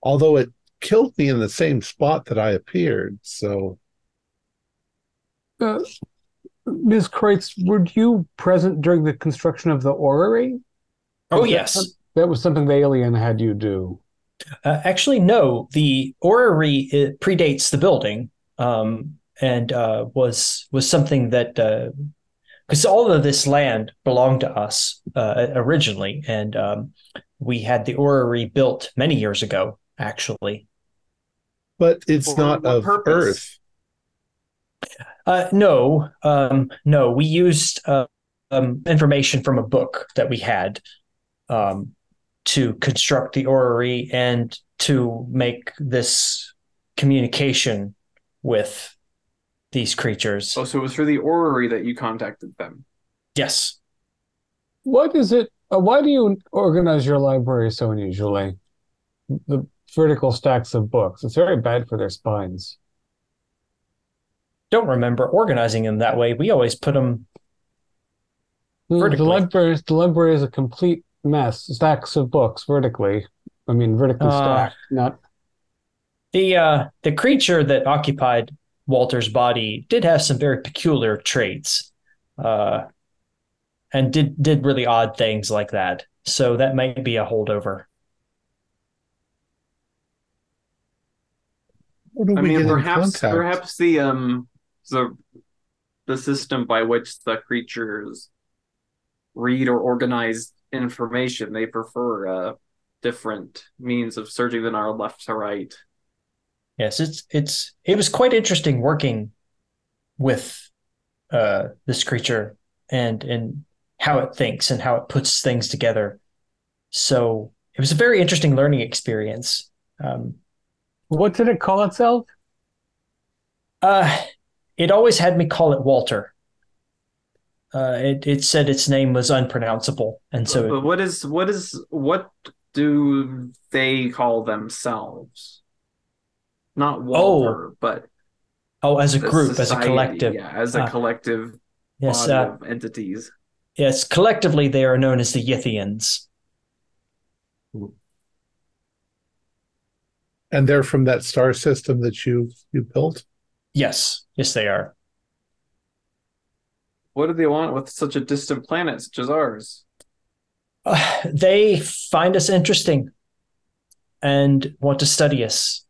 Although it killed me in the same spot that I appeared. So Uh, Ms. Kreutz, were you present during the construction of the orrery? Oh, Is that yes. That was something the alien had you do. Uh, actually, no. The orrery it predates the building, um, and uh, was was something that because all of this land belonged to us uh, originally, and um, we had the orrery built many years ago. Actually, but it's For not of purpose? Earth. uh, no, um, no. We used uh, um, information from a book that we had um, to construct the orrery and to make this communication with these creatures. Oh, so it was through the orrery that you contacted them. Yes. What is it? Uh, why do you organize your library so unusually? The vertical stacks of books. It's very bad for their spines. Don't remember organizing them that way. We always put them. The- The library, the library is a complete mess. Stacks of books vertically. I mean, vertically Uh, stacked, not. The uh, the creature that occupied Walter's body did have some very peculiar traits, uh, and did did really odd things like that. So that might be a holdover. How do I we mean, perhaps contact? perhaps the um the the system by which the creatures read or organize information they prefer uh different means of searching than our left to right. Yes, it's it's it was quite interesting working with uh, this creature and and how it thinks and how it puts things together. So it was a very interesting learning experience. Um, What did it call itself? uh, it always had me call it Walter. Uh, it it said its name was unpronounceable, and so but what is what is what do they call themselves? Not Walter, but oh, as a the group, as a collective, Yeah, as a Ah. collective yes, body uh, of entities. Yes, collectively they are known as the Yithians. and they're from that star system that you you built. Yes, yes, they are. What do they want with such a distant planet such as ours? Uh, they find us interesting and want to study us.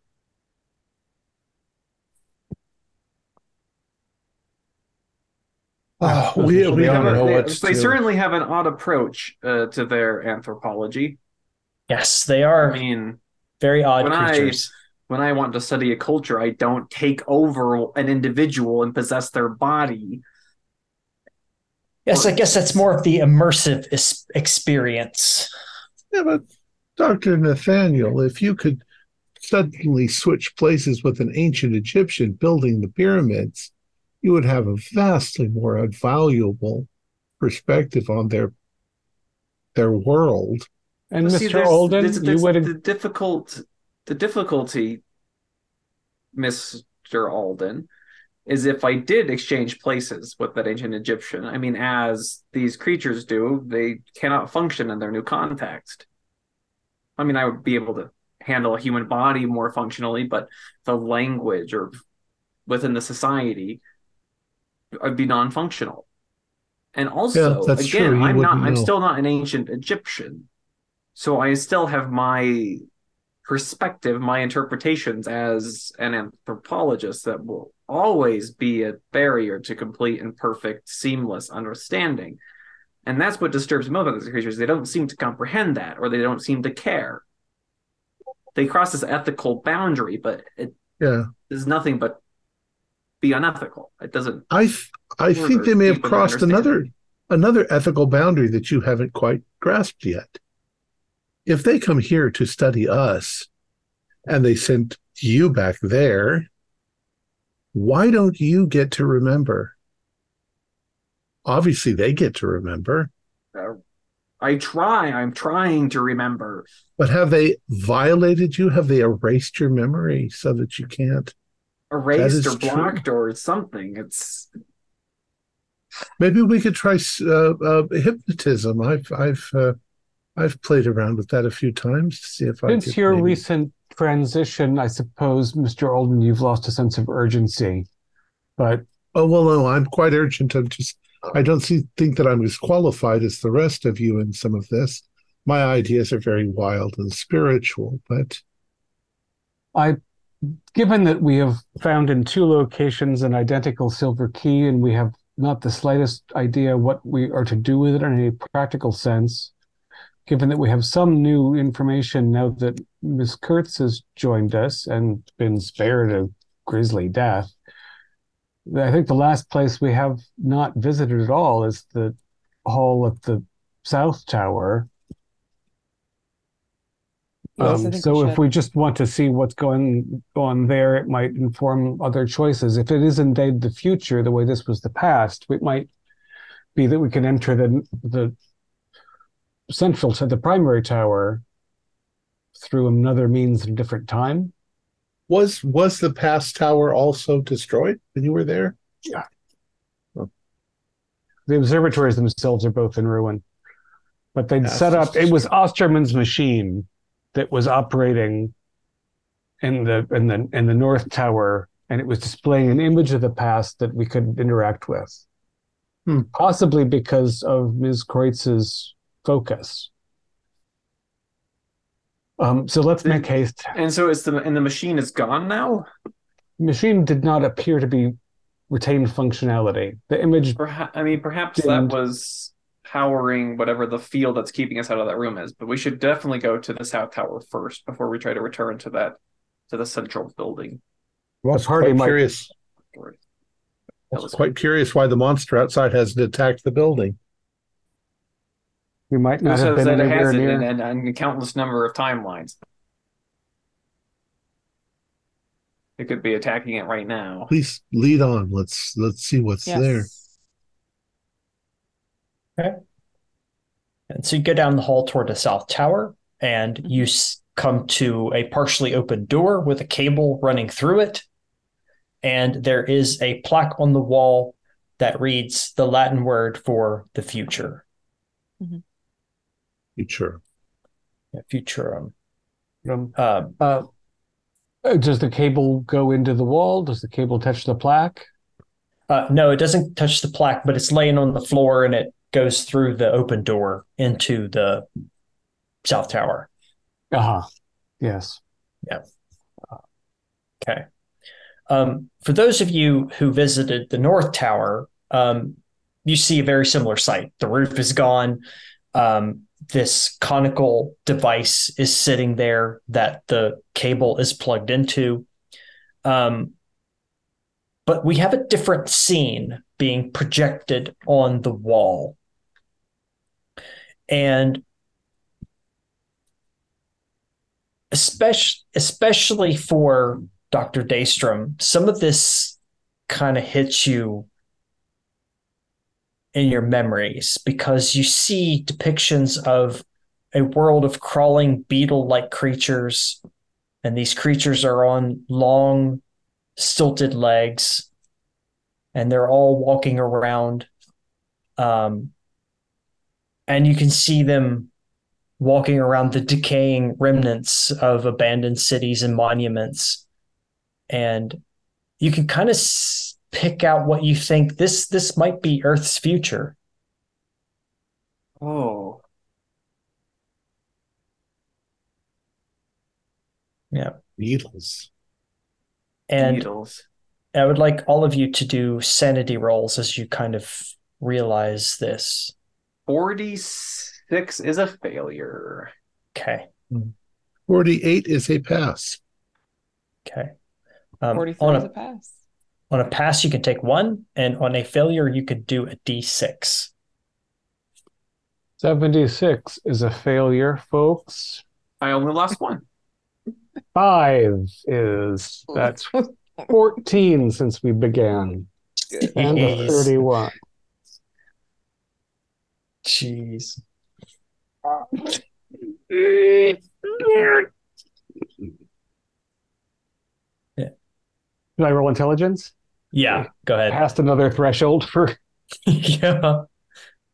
Oh, so we they we don't know what they to certainly have an odd approach uh, to their anthropology. Yes, they are. I mean, very odd when I- when I want to study a culture, I don't take over an individual and possess their body. yes, I guess that's more of the immersive is- experience. Yeah, but Dr. Nathaniel, if you could suddenly switch places with an ancient Egyptian building the pyramids, you would have a vastly more valuable perspective on their their world. And But see, Mr. there's- Alden, there's- you would the difficult the difficulty, Mister Alden, is if I did exchange places with that ancient Egyptian. I mean, as these creatures do, they cannot function in their new context. I mean, I would be able to handle a human body more functionally, but the language or within the society would be non-functional. And also, that's again. I'm not. wouldn't I'm still not an ancient Egyptian, so I still have my perspective, my interpretations as an anthropologist that will always be a barrier to complete and perfect, seamless understanding. And that's what disturbs me about these creatures. They don't seem to comprehend that, or they don't seem to care. They cross this ethical boundary, but it Yeah. is nothing but be unethical. It doesn't. I I think they may have crossed another another ethical boundary that you haven't quite grasped yet. If they come here to study us and they sent you back there, why don't you get to remember? Obviously, they get to remember, Uh, I try. I'm trying to remember. but have they violated you? Have they erased your memory so that you can't? Erased is or true. blocked or something. It's Maybe we could try uh, uh, hypnotism. I've I've uh, I've played around with that a few times to see if I Since could your maybe- recent transition, I suppose, Mr. Alden, you've lost a sense of urgency. But Oh well, no, I'm quite urgent. I'm just. I don't see, think that I'm as qualified as the rest of you in some of this. My ideas are very wild and spiritual, but I, given that we have found in two locations an identical silver key and we have not the slightest idea what we are to do with it in a practical sense, given that we have some new information now that Miss Kreutz has joined us and been spared a grisly death, I think the last place we have not visited at all is the hall at the South Tower. Yes, Um, think we so if we just want to see what's going on there, it might inform other choices. If it is indeed the future, the way this was the past, it might be that we can enter the the central to the primary tower through another means in a different time. was was the past tower also destroyed when you were there? Yeah. The observatories themselves are both in ruin. But they'd Yeah, set it's up it was Osterman's machine that was operating in the in the in the north tower and it was displaying an image of the past that we could interact with. Hmm. Possibly because of Ms. Kreutz's focus. Um, so let's make haste. And so is the and the machine is gone now? Machine did not appear to be retained functionality. The image Perha- I mean, perhaps Didn't- that was powering whatever the field that's keeping us out of that room is. But we should definitely go to the south tower first before we try to return to that to the central building. I was party quite might- curious. I was quite curious why the monster outside hasn't attacked the building. we might Who not have been that it anywhere has it near. in, in, in a countless number of timelines? It could be attacking it right now. Please lead on. Let's let's see what's there. Yes. And so you go down the hall toward the south tower, and you s- come to a partially open door with a cable running through it. And there is a plaque on the wall that reads the Latin word for the future, Future. yeah, futurum. Um, Um, uh, uh, does the cable go into the wall? Does the cable touch the plaque? uh, no, it doesn't touch the plaque, but it's laying on the floor and it goes through the open door into the south tower. Uh-huh. Yes. Yeah. Okay. Um, for those of you who visited the North Tower, um, you see a very similar sight. The roof is gone. Um, this conical device is sitting there that the cable is plugged into. Um, but we have a different scene being projected on the wall. And especially especially for Dr. Daystrom, some of this kind of hits you in your memories because you see depictions of a world of crawling beetle-like creatures and these creatures are on long stilted legs and they're all walking around um, and you can see them walking around the decaying remnants of abandoned cities and monuments. And you can kind of s- pick out what you think this this might be earth's future. Oh, yeah. Beatles. and needles. i would like all of you to do sanity rolls as you kind of realize this 46 is a failure. okay 48 is a pass. okay um, 43 on is a a pass. on a pass you can take one and on a failure you could do a d6 76 is a failure, folks. I only lost one. Five is that's 14 since we began. And a 31. Jeez. Yeah. Did I roll intelligence? Yeah, go ahead. Past another threshold for yeah.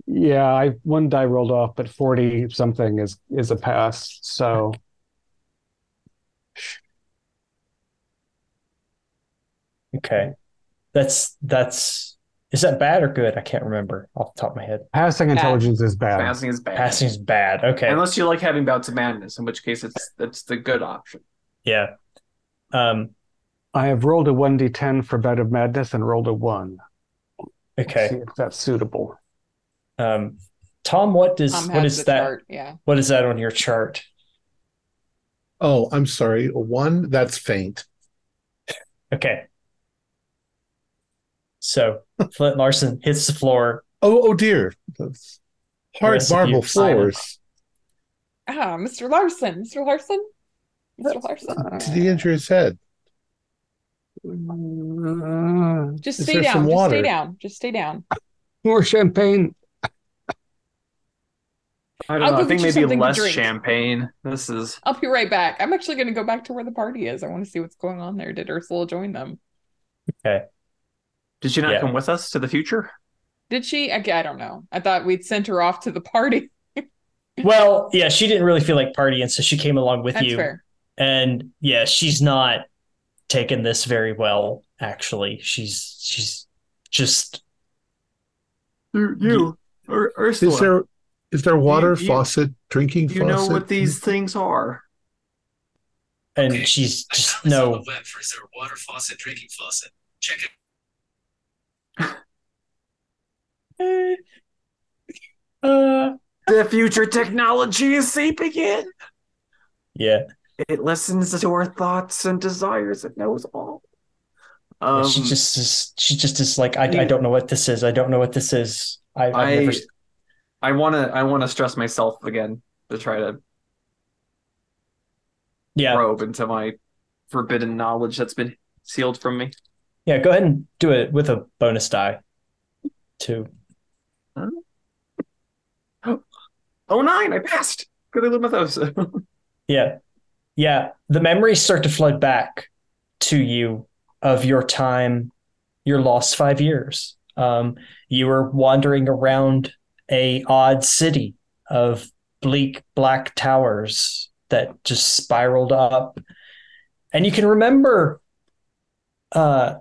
yeah, I one die rolled off, but 40 something is is a pass. So Okay. That's that's is that bad or good? I can't remember off the top of my head. Passing intelligence is bad. Passing is bad. Passing is bad. Okay. Unless you like having bouts of madness, in which case it's it's the good option. Yeah. Um I have rolled a 1d10 for bout of madness and rolled a 1. okay. See if that's suitable. Um Tom, what does Tom what has is the that? chart, Yeah. What is that on your chart? Oh, I'm sorry. One, that's faint. Okay. So Flint Larson hits the floor. Oh, oh dear. That's hard rest marble you, floors. Ah, Mr. Larson. Mr. Larson? Mr. Larson. Did he injure his head? Just Is stay down. Just water? stay down. Just stay down. more champagne. I don't I'll know. I think maybe less champagne. This is I'll be right back. I'm actually going to go back to where the party is. I want to see what's going on there. Did Ursula join them? Okay. Did she not Yeah. come with us to the future? Did she? I, I don't know. I thought we'd sent her off to the party. Well, yeah, she didn't really feel like partying, so she came along with That's you. fair. And yeah, she's not taken this very well, actually. She's she's just You, or Ursula. Is there is there water you- faucet drinking faucet. you know what these things are. and Okay, she's just found no web for is there a water faucet, drinking faucet? Check it. uh The future technology is seeping in. yeah. It listens to our thoughts and desires. It knows all. Yeah, Um, she just is she just is like I, I don't know what this is. I don't know what this is. I I've I, never I want to. I want to stress myself again to try to yeah. probe into my forbidden knowledge that's been sealed from me. Yeah, go ahead and do it with a bonus die. Two. Oh nine! I passed. Good Mythos. Yeah. Yeah. The memories start to flood back to you of your time, your lost five years. Um, you were wandering around a odd city of bleak black towers that just spiraled up. And you can remember uh,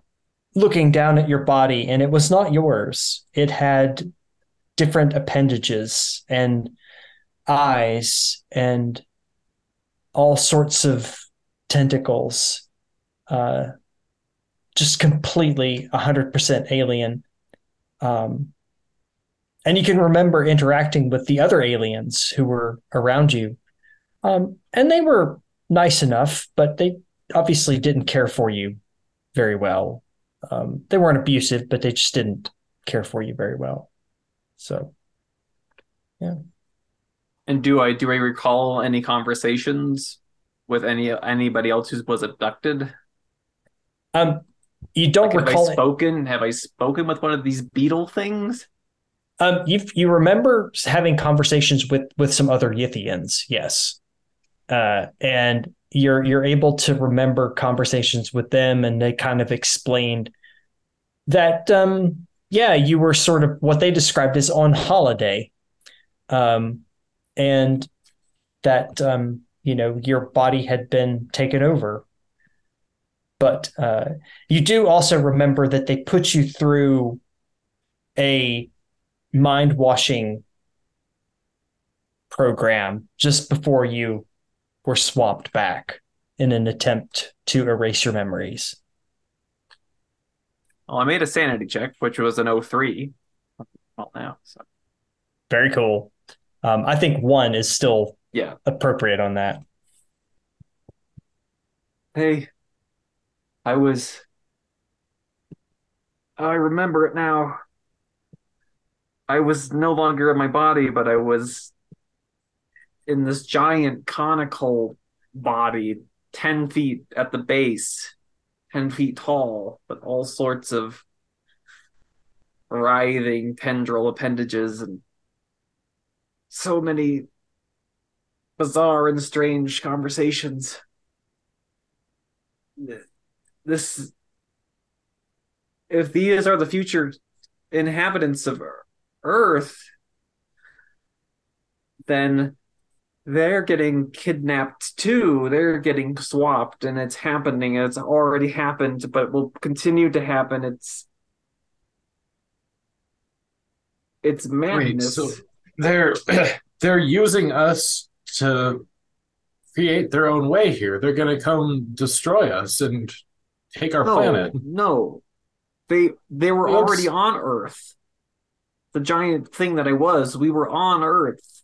looking down at your body, and it was not yours. It had different appendages and eyes and all sorts of tentacles, uh, just completely 100% alien. Um, and you can remember interacting with the other aliens who were around you. Um, and they were nice enough, but they obviously didn't care for you very well. Um, they weren't abusive, but they just didn't care for you very well. So, yeah. and do I do I recall any conversations with any anybody else who was abducted? um, you don't Like, have recall I it. spoken? Have I spoken with one of these beetle things? Um, you you remember having conversations with with some other Yithians, yes, uh, and you're you're able to remember conversations with them, and they kind of explained that um, yeah, you were sort of what they described as on holiday, um, and that um, you know your body had been taken over. But uh, you do also remember that they put you through a mind washing program just before you were swapped back in an attempt to erase your memories. Well, I made a sanity check, which was an 03. Well, now, so Very cool. Um, I think one is still yeah. appropriate on that. Hey, I was. I remember it now. I was no longer in my body, but I was in this giant conical body, 10 feet at the base, 10 feet tall, with all sorts of writhing tendril appendages and so many bizarre and strange conversations. This if these are the future inhabitants of earth then they're getting kidnapped too. They're getting swapped, and it's happening. It's already happened, but will continue to happen. It's it's Wait, madness. so they're they're using us to create their own way here. They're going to come destroy us and take our no, planet. no, they they were Oops. already on Earth. The giant thing that I was, we were on Earth.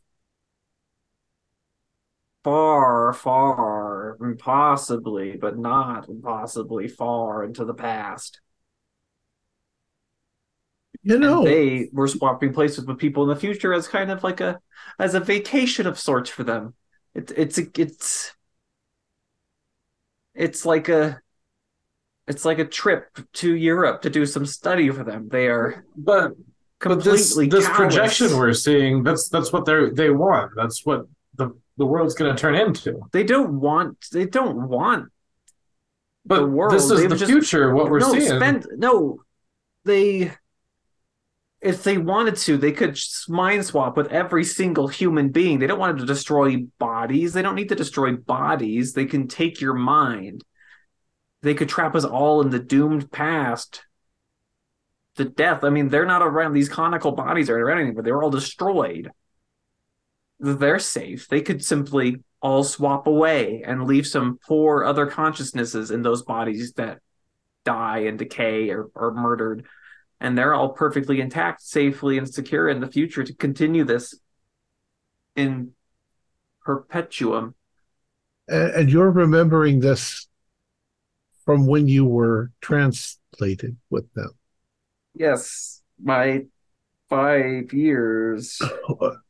Far, far, impossibly, but not impossibly far into the past. You know, and they were swapping places with people in the future as kind of like a as a vacation of sorts for them. It's it's it's it's like a it's like a trip to Europe to do some study for them. They are But but this completely this projection we're seeing that's that's what they they want. That's what the the world's going to turn into. They don't want they don't want But the world. this is They the just- future. What we're no, seeing. Spend, no, they. If they wanted to, they could mind swap with every single human being. They don't want to destroy bodies. They don't need to destroy bodies. They can take your mind. They could trap us all in the doomed past. The death. I mean, they're not around. These conical bodies aren't around anymore. They're all destroyed. They're safe. They could simply all swap away and leave some poor other consciousnesses in those bodies that die and decay or are murdered and they're all perfectly intact safely and secure in the future to continue this in perpetuum and, you're remembering this from when you were translated with them. yes my five years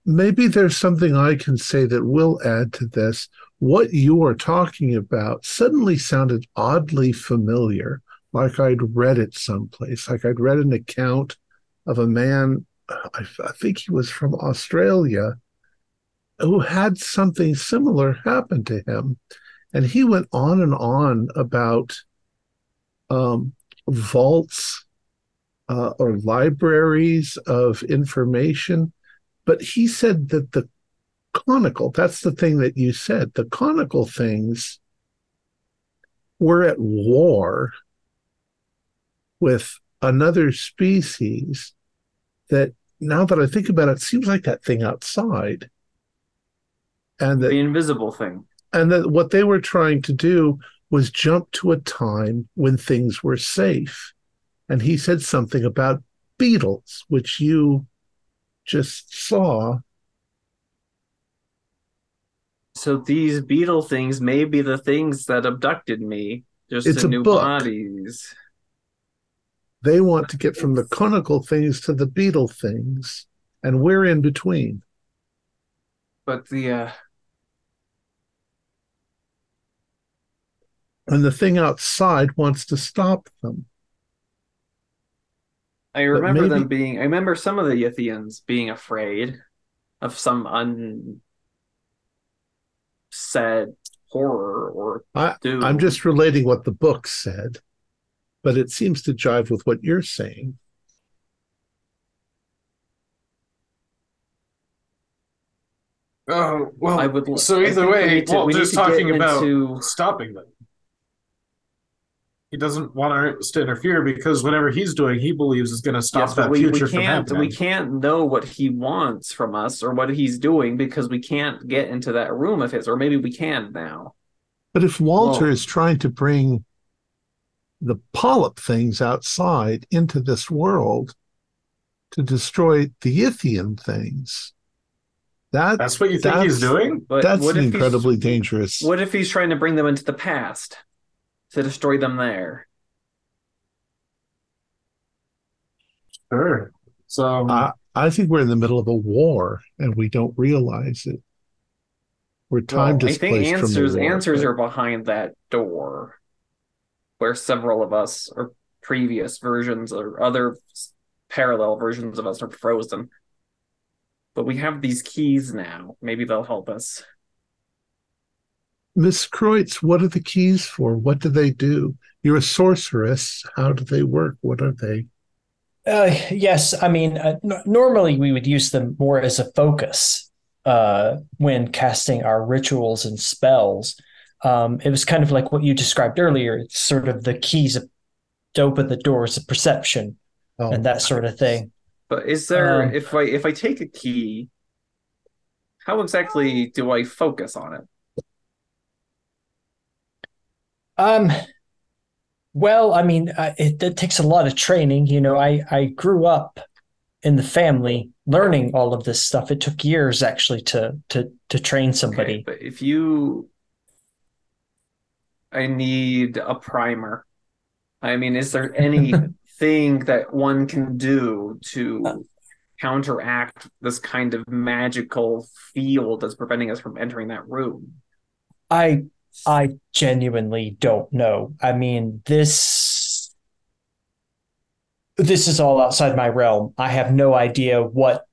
Maybe there's something I can say that will add to this. What you are talking about suddenly sounded oddly familiar, like I'd read it someplace, like I'd read an account of a man, I, I think he was from Australia, who had something similar happen to him. And he went on and on about um, vaults uh, or libraries of information. But he said that the conical, that's the thing that you said, the conical things were at war with another species that now that I think about it, seems like that thing outside. And that the invisible thing and that what they were trying to do was jump to a time when things were safe. And he said something about beetles, which you just saw. so these beetle things may be the things that abducted me just It's new book. bodies They want to get from the conical things to the beetle things, and we're in between. but the uh And the thing outside wants to stop them. I remember them being. I remember some of the Yithians being afraid of some unsaid horror or I, doom. I'm just relating what the book said, but it seems to jive with what you're saying. Oh well. I would. so either think we way, to- we need Walter's to talking about into- stopping them. He doesn't want us to interfere because whatever he's doing, he believes is going to stop Yes, that we, we future from can't. happening. We can't know what he wants from us or what he's doing because we can't get into that room of his, or maybe we can now. But if Walter Whoa. is trying to bring the polyp things outside into this world to destroy the Yithian things, that That's what you think he's doing? But that's what if incredibly dangerous. What if he's trying to bring them into the past to destroy them there? Sure. So um, I, I think we're in the middle of a war and we don't realize it. We're time Well, I displaced think from answers the war. answers but- are behind that door, where several of us or previous versions or other parallel versions of us are frozen. But we have these keys now. Maybe they'll help us. Miss Kreutz, what are the keys for? What do they do? You're a sorceress. How do they work? What are they? Uh, yes, I mean, uh, n- normally we would use them more as a focus uh, when casting our rituals and spells. Um, it was kind of like what you described earlier. It's sort of the keys of, to open the doors of perception Oh, and that sort of thing. But is there Um, if I if I take a key, how exactly do I focus on it? Um, well, I mean, uh, it, it takes a lot of training. You know, I I grew up in the family learning all of this stuff. It took years actually to to to train somebody. Okay, but if you I need a primer. I mean, is there anything that one can do to counteract this kind of magical field that's preventing us from entering that room? I I genuinely don't know. I mean, this this is all outside my realm. I have no idea what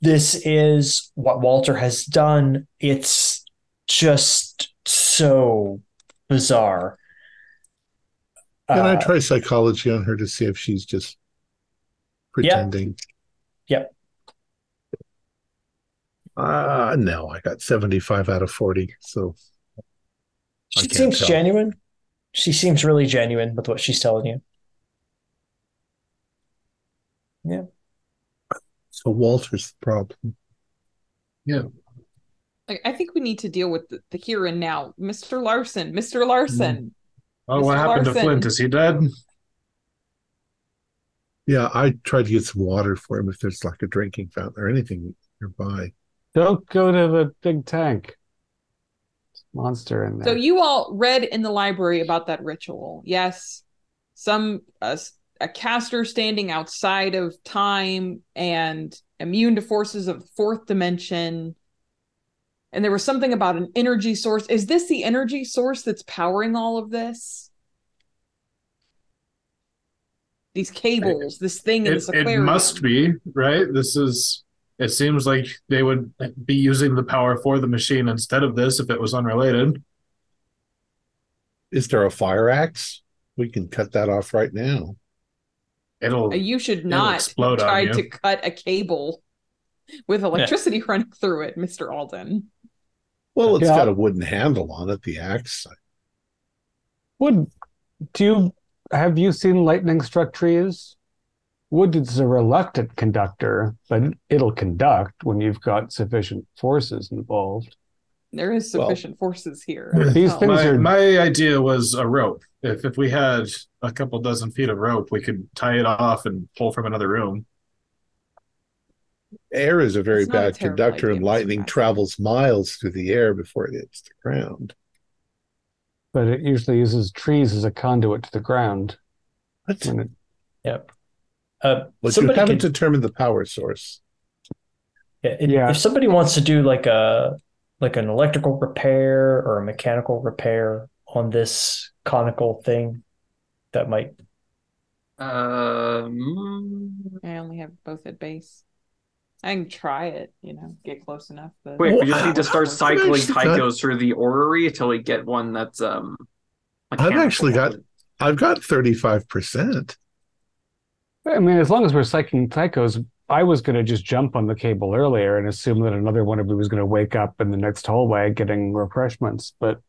this is, what Walter has done. It's just so bizarre. Can I Uh, try psychology on her to see if she's just pretending? Yep. Uh no, I got 75 out of 40. So She can't seems tell. genuine. She seems really genuine with what she's telling you. Yeah. So Walter's the problem. Yeah. I think we need to deal with the, the here and now. Mr. Larson, Mr. Larson. Mm. Oh, what Mr. happened to Flint? Is he dead? Yeah, I tried to get some water for him if there's like a drinking fountain or anything nearby. Don't go to the big tank. There's a monster in there. So you all read in the library about that ritual. Yes. Some uh, a caster standing outside of time and immune to forces of the fourth dimension. And there was something about an energy source. Is this the energy source that's powering all of this? These cables, this thing in It, this it must be, right? This is, it seems like they would be using the power for the machine instead of this if it was unrelated. Is there a fire axe? We can cut that off right now. It'll, Uh, You should not explode try you. to cut a cable with electricity running through it, Mr. Alden. Well, it's Yeah. got a wooden handle on it, the axe. Would do you have you seen lightning struck trees? Wood is a reluctant conductor, but it'll conduct when you've got sufficient forces involved. There is Well- sufficient forces here. These things my, are my idea was a rope. If if we had a couple dozen feet of rope, we could tie it off and pull from another room. Air is a very It's not a bad conductor, and lightning travels miles through the air before it hits the ground. but it usually uses trees as a conduit to the ground. What? It, Yep. Uh, But you haven't could- determined the power source. Yeah, it- Yeah. If somebody wants to do like a like an electrical repair or a mechanical repair on this conical thing, that might. Um, I only have both at base. I can try it, you know, get close enough. But wait, we just need to start cycling actually Tychos through the orrery until we get one that's um. I've actually got- I've got 35%. I mean, as long as we're cycling tychos, I was going to just jump on the cable earlier and assume that another one of you was going to wake up in the next hallway getting refreshments. But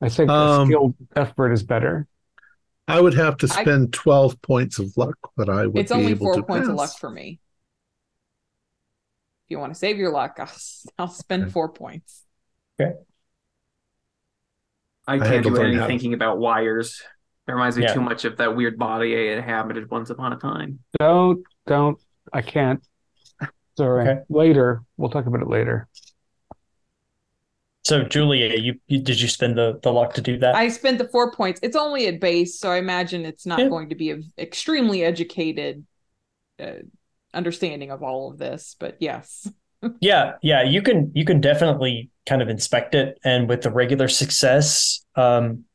I think a Um, skilled effort is better. I would have to I- spend 12 points of luck, but I would it's be only able four to points of pass. luck for me. If you want to save your luck, I'll, I'll spend Okay. four points. Okay. I can't to do learn any thinking about wires. It reminds me Yeah. too much of that weird body I inhabited once upon a time. Don't, don't, I can't. Sorry. Okay. Later. We'll talk about it later. So, Julia, you, you did you spend the the luck to do that? I spent the four points. It's only at base, so I imagine it's not Yeah. going to be an extremely educated uh, understanding of all of this. But yes, Yeah, yeah, you can you can definitely kind of inspect it, and with the regular success, um,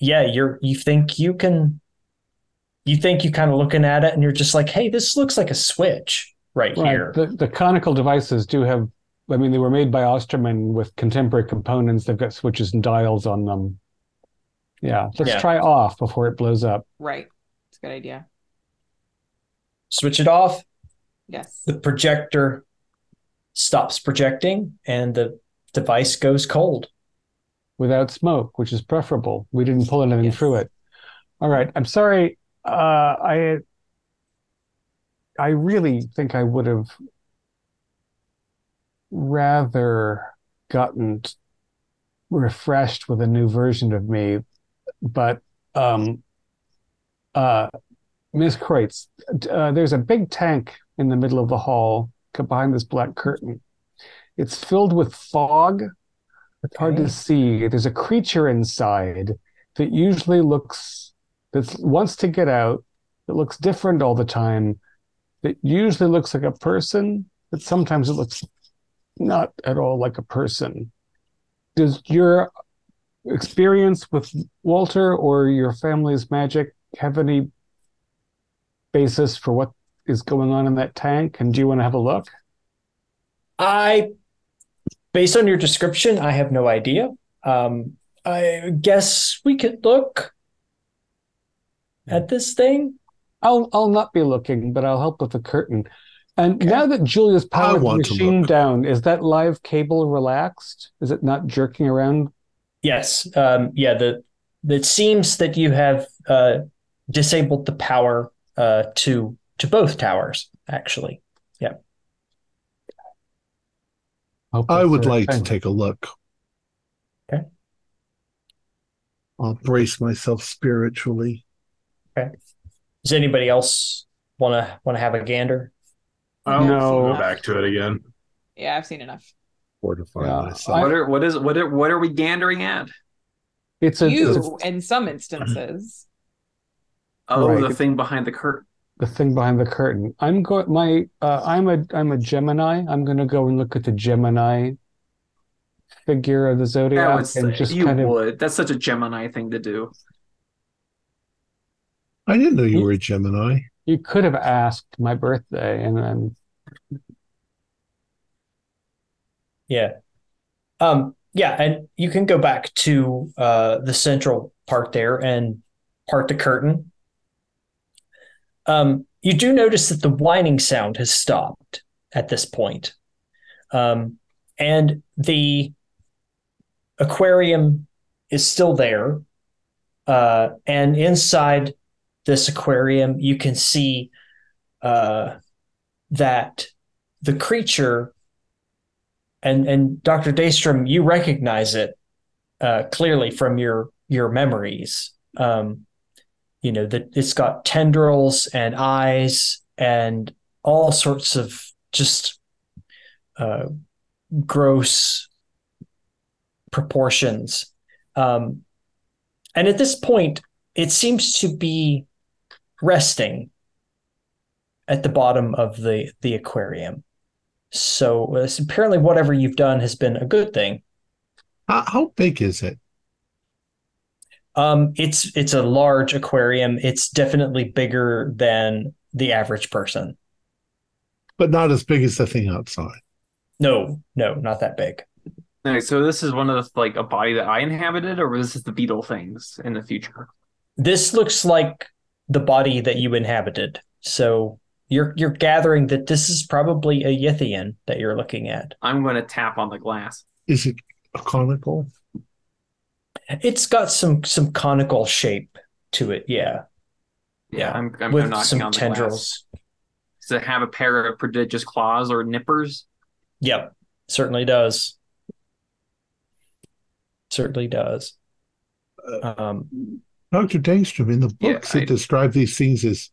yeah, you're you think you can, you think you kind of looking at it, and you're just like, hey, this looks like a switch right Right. here. The, the conical devices do have, I mean, they were made by Osterman with contemporary components. They've got switches and dials on them. Yeah. Let's Yeah. try off before it blows up. right. It's a good idea. Switch it off. Yes. The projector stops projecting and the device goes cold. Without smoke, which is preferable. We didn't pull anything Yes. through it. All right. I'm sorry. Uh, I I really think I would have rather gotten refreshed with a new version of me, but um, uh, Ms. Kreutz, uh, there's a big tank in the middle of the hall behind this black curtain. It's filled with fog. It's hard to see. There's a creature inside that usually looks that wants to get out, that looks different all the time, that usually looks like a person, but sometimes it looks not at all like a person. Does your experience with Walter or your family's magic have any basis for what is going on in that tank? And do you want to have a look? I, based on your description, I have no idea. Um, I guess we could look at this thing. I'll I'll not be looking, but I'll help with the curtain. And now that Julia's powered the machine down, is that live cable relaxed? Is it not jerking around? Yes. Um, yeah. The it seems that you have uh, disabled the power uh, to to both towers. Actually, Hope I would the like to take a look. Okay. I'll brace myself spiritually. Okay. Does anybody else want to want to have a gander? I'll No. go back to it again. Yeah, I've seen enough. Fortify Yeah, myself. What are what is what are what are we gandering at? It's a, it's a- you, in some instances. Oh, Right. the thing behind the curtain. The thing behind the curtain. I'm going my uh, I'm a I'm a Gemini. I'm gonna go and look at the Gemini figure of the zodiac would say and just you kind of would. That's such a Gemini thing to do. I didn't know you were a Gemini. you could have asked my birthday and then Yeah. Um, yeah, and you can go back to uh, the central part there and part the curtain. Um, you do notice that the whining sound has stopped at this point. Um, and the aquarium is still there. Uh, and inside this aquarium, you can see uh, that the creature and and Dr. Daystrom, you recognize it uh, clearly from your your memories. Um, you know that it's got tendrils and eyes and all sorts of just uh, gross proportions. Um, and at this point, it seems to be resting at the bottom of the the aquarium. So uh, apparently, whatever you've done has been a good thing. How, how big is it? Um, it's it's a large aquarium. It's definitely bigger than the average person. But not as big as the thing outside. No, no, not that big. All right, so this is one of the like a body that I inhabited, or this is the beetle things in the future? This looks like the body that you inhabited. So you're you're gathering that this is probably a Yithian that you're looking at. I'm going to tap on the glass. Is it a conical? It's got some some conical shape to it. Yeah, Yeah, I'm, I'm with knocking some on the tendrils. glass. Does it have a pair of prodigious claws or nippers? Yep, certainly does. Certainly does. Um, Dr. Daystrom, in the Yeah, books I- that describe these things as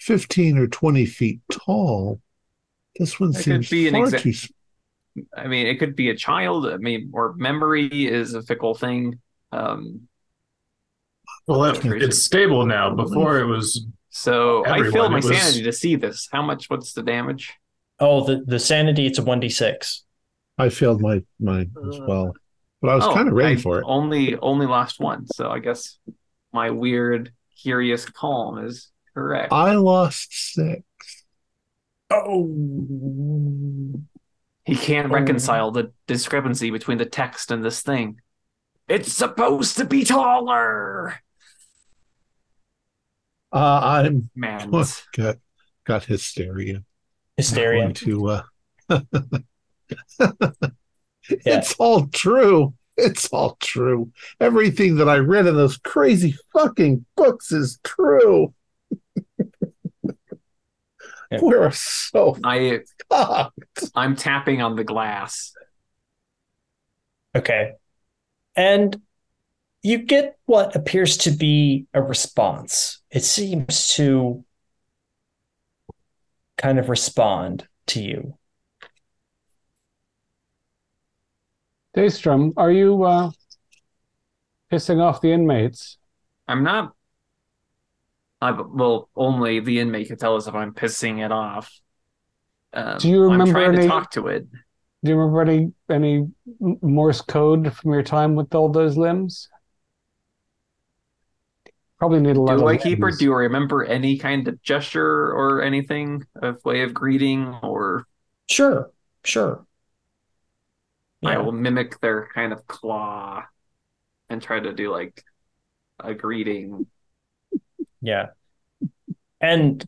15 or 20 feet tall, this one That could seems be an far exa- too s- I mean, it could be a child. I mean, or memory is a fickle thing. Um, Well, it, it's stable now. Before it was so I Everyone, failed my was- sanity to see this. How much? What's the damage? oh, the the sanity. It's a one d six. I failed my mine as well. But I was Oh, kind of ready I for it. Only only lost one. So I guess my weird, curious calm is correct. I lost six. Oh, He can't Oh. reconcile the discrepancy between the text and this thing. It's supposed to be taller. Uh, I'm Man, got got hysteria. hysteria. Going to uh, It's all true. It's all true. Everything that I read in those crazy fucking books is true. Yeah. We're so I fucked. I'm tapping on the glass. Okay. And you get what appears to be a response. It seems to kind of respond to you. Daystrom, are you uh, pissing off the inmates? I'm not. I well, only the inmate can tell us if I'm pissing it off. Um, Do you remember I'm remember trying any- to talk to it. Do you remember any any Morse code from your time with all those limbs? Probably need a lot Do of I keep or do you remember any kind of gesture or anything of way of greeting? Or Sure, sure. I will mimic their kind of claw and try to do like a greeting. Yeah. And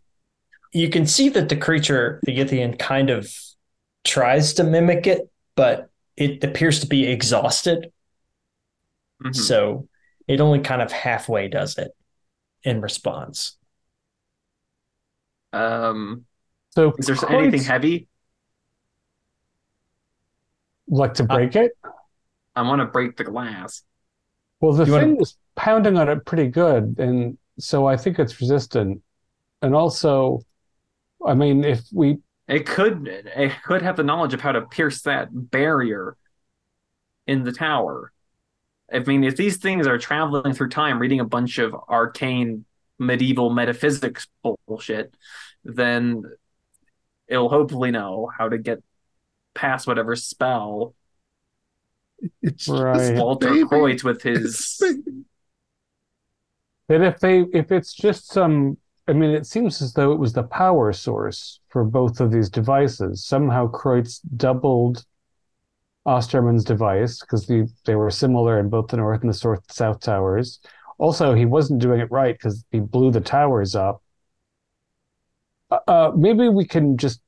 you can see that the creature, the Yithian, kind of tries to mimic it, but it appears to be exhausted. Mhm. So it only kind of halfway does it in response. Um, So is there Kreutz anything heavy? like to break it? I want to break the glass. Well, the You wanna- thing is pounding on it pretty good, and so I think it's resistant. And also, I mean, if we It could it could have the knowledge of how to pierce that barrier in the tower. I mean, if these things are traveling through time, reading a bunch of arcane medieval metaphysics bullshit, then it'll hopefully know how to get past whatever spell It's Right. just Walter baby. Kreutz with his baby. that if they if it's just some I mean, it seems as though it was the power source for both of these devices. Somehow Kreutz doubled Osterman's device because the, they were similar in both the north and the south, towers. Also, he wasn't doing it right because he blew the towers up. Uh, uh, maybe we can just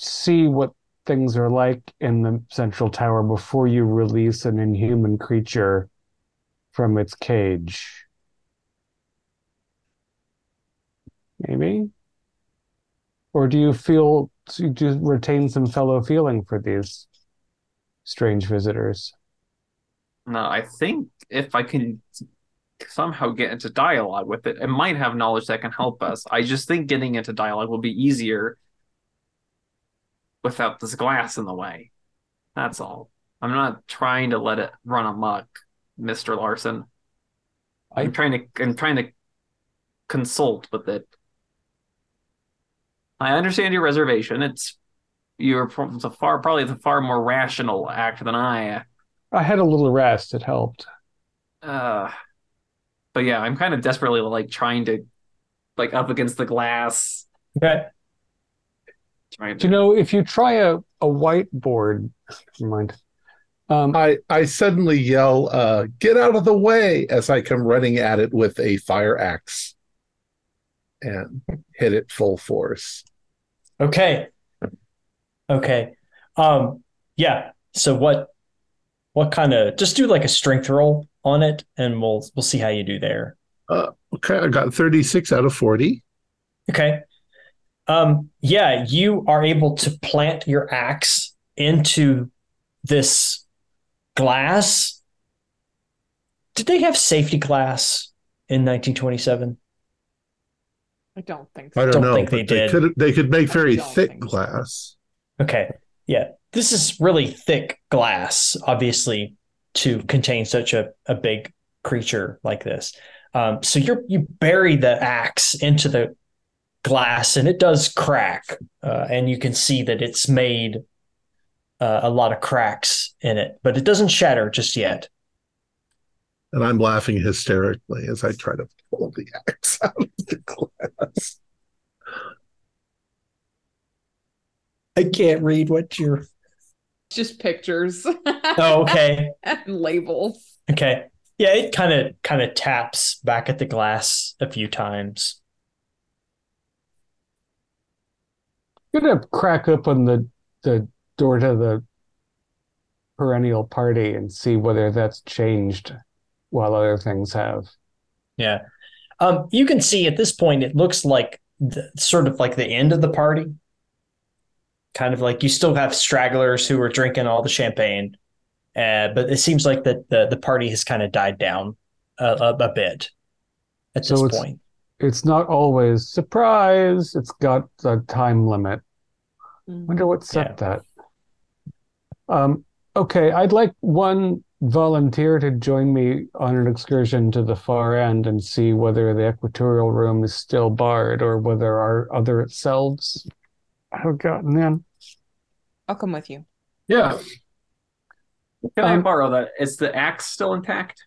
see what things are like in the central tower before you release an inhuman creature from its cage. Maybe? Or do you feel, do you retain some fellow feeling for these strange visitors? No, I think if I can somehow get into dialogue with it, it might have knowledge that can help us. I just think getting into dialogue will be easier without this glass in the way. That's all. I'm not trying to let it run amok, Mr. Larson. I- I'm trying to I'm trying to consult with it. I understand your reservation. It's you're it's a far probably the far more rational act than I I had a little rest, it helped. uh but yeah i'm kind of desperately like trying to like up against the glass Okay. trying Do you to know, if you try a, a whiteboard, never mind. Um, I, I suddenly yell, uh, get out of the way as I come running at it with a fire axe and hit it full force. Okay. Okay. Um, yeah. So what what kind of just do like a strength roll on it and we'll we'll see how you do there. Okay, I got 36 out of 40. Okay. Um, yeah, you are able to plant your axe into this glass. Did they have safety glass in 1927? I don't think I so. don't, Don't know, think but they they, did. could they could make very thick think so. glass. Okay. Yeah. This is really thick glass, obviously, to contain such a, a big creature like this. Um, so you you bury the axe into the glass and it does crack. Uh, and you can see that it's made uh, a lot of cracks in it, but it doesn't shatter just yet. And I'm laughing hysterically as I try to pull the axe out of the glass. I can't read what you're. Just pictures Oh, okay. and labels. Okay. Yeah, it kind of kind of taps back at the glass a few times. I'm gonna crack open the the door to the perennial party and see whether that's changed while other things have. Yeah. Um, you can see at this point, it looks like the, sort of like the end of the party. Kind of like you still have stragglers who are drinking all the champagne, uh, but it seems like that the, the party has kind of died down a, a, a bit at So this it's- point. It's not always surprise. It's got a time limit. Mm. Wonder what set that. Um, okay, I'd like one volunteer to join me on an excursion to the far end and see whether the equatorial room is still barred or whether our other selves have gotten in. I'll come with you. Yeah. Can I Um, borrow that? Is the axe still intact?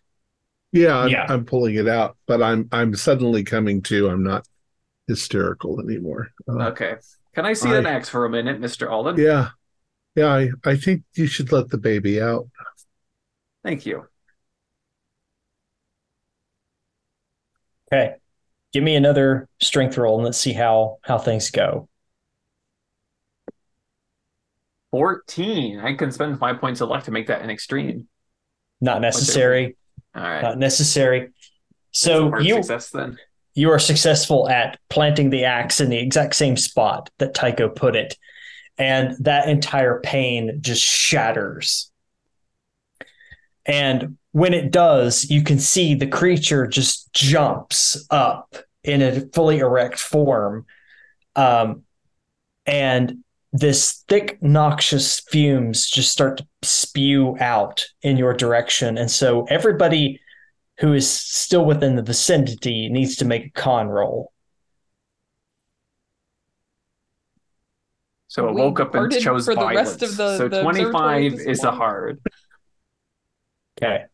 Yeah, I'm, Yeah. I'm pulling it out, but I'm I'm suddenly coming to. I'm not hysterical anymore. Uh, Okay. Can I see I- that axe for a minute, Mr. Alden? yeah, yeah. I I think you should let the baby out. Thank you. Okay. Give me another strength roll and let's see how how things go. 14. I can spend five points of luck to make that an extreme. Not necessary. All right. Not necessary. So you success then. you are successful at planting the axe in the exact same spot that Tycho put it. And that entire pane just shatters. And when it does, you can see the creature just jumps up in a fully erect form. Um, and this thick, noxious fumes just start to spew out in your direction. And so everybody who is still within the vicinity needs to make a con roll. So it woke up and chose for the violence. rest of the- so the 25 observatory at this is a hard. Okay.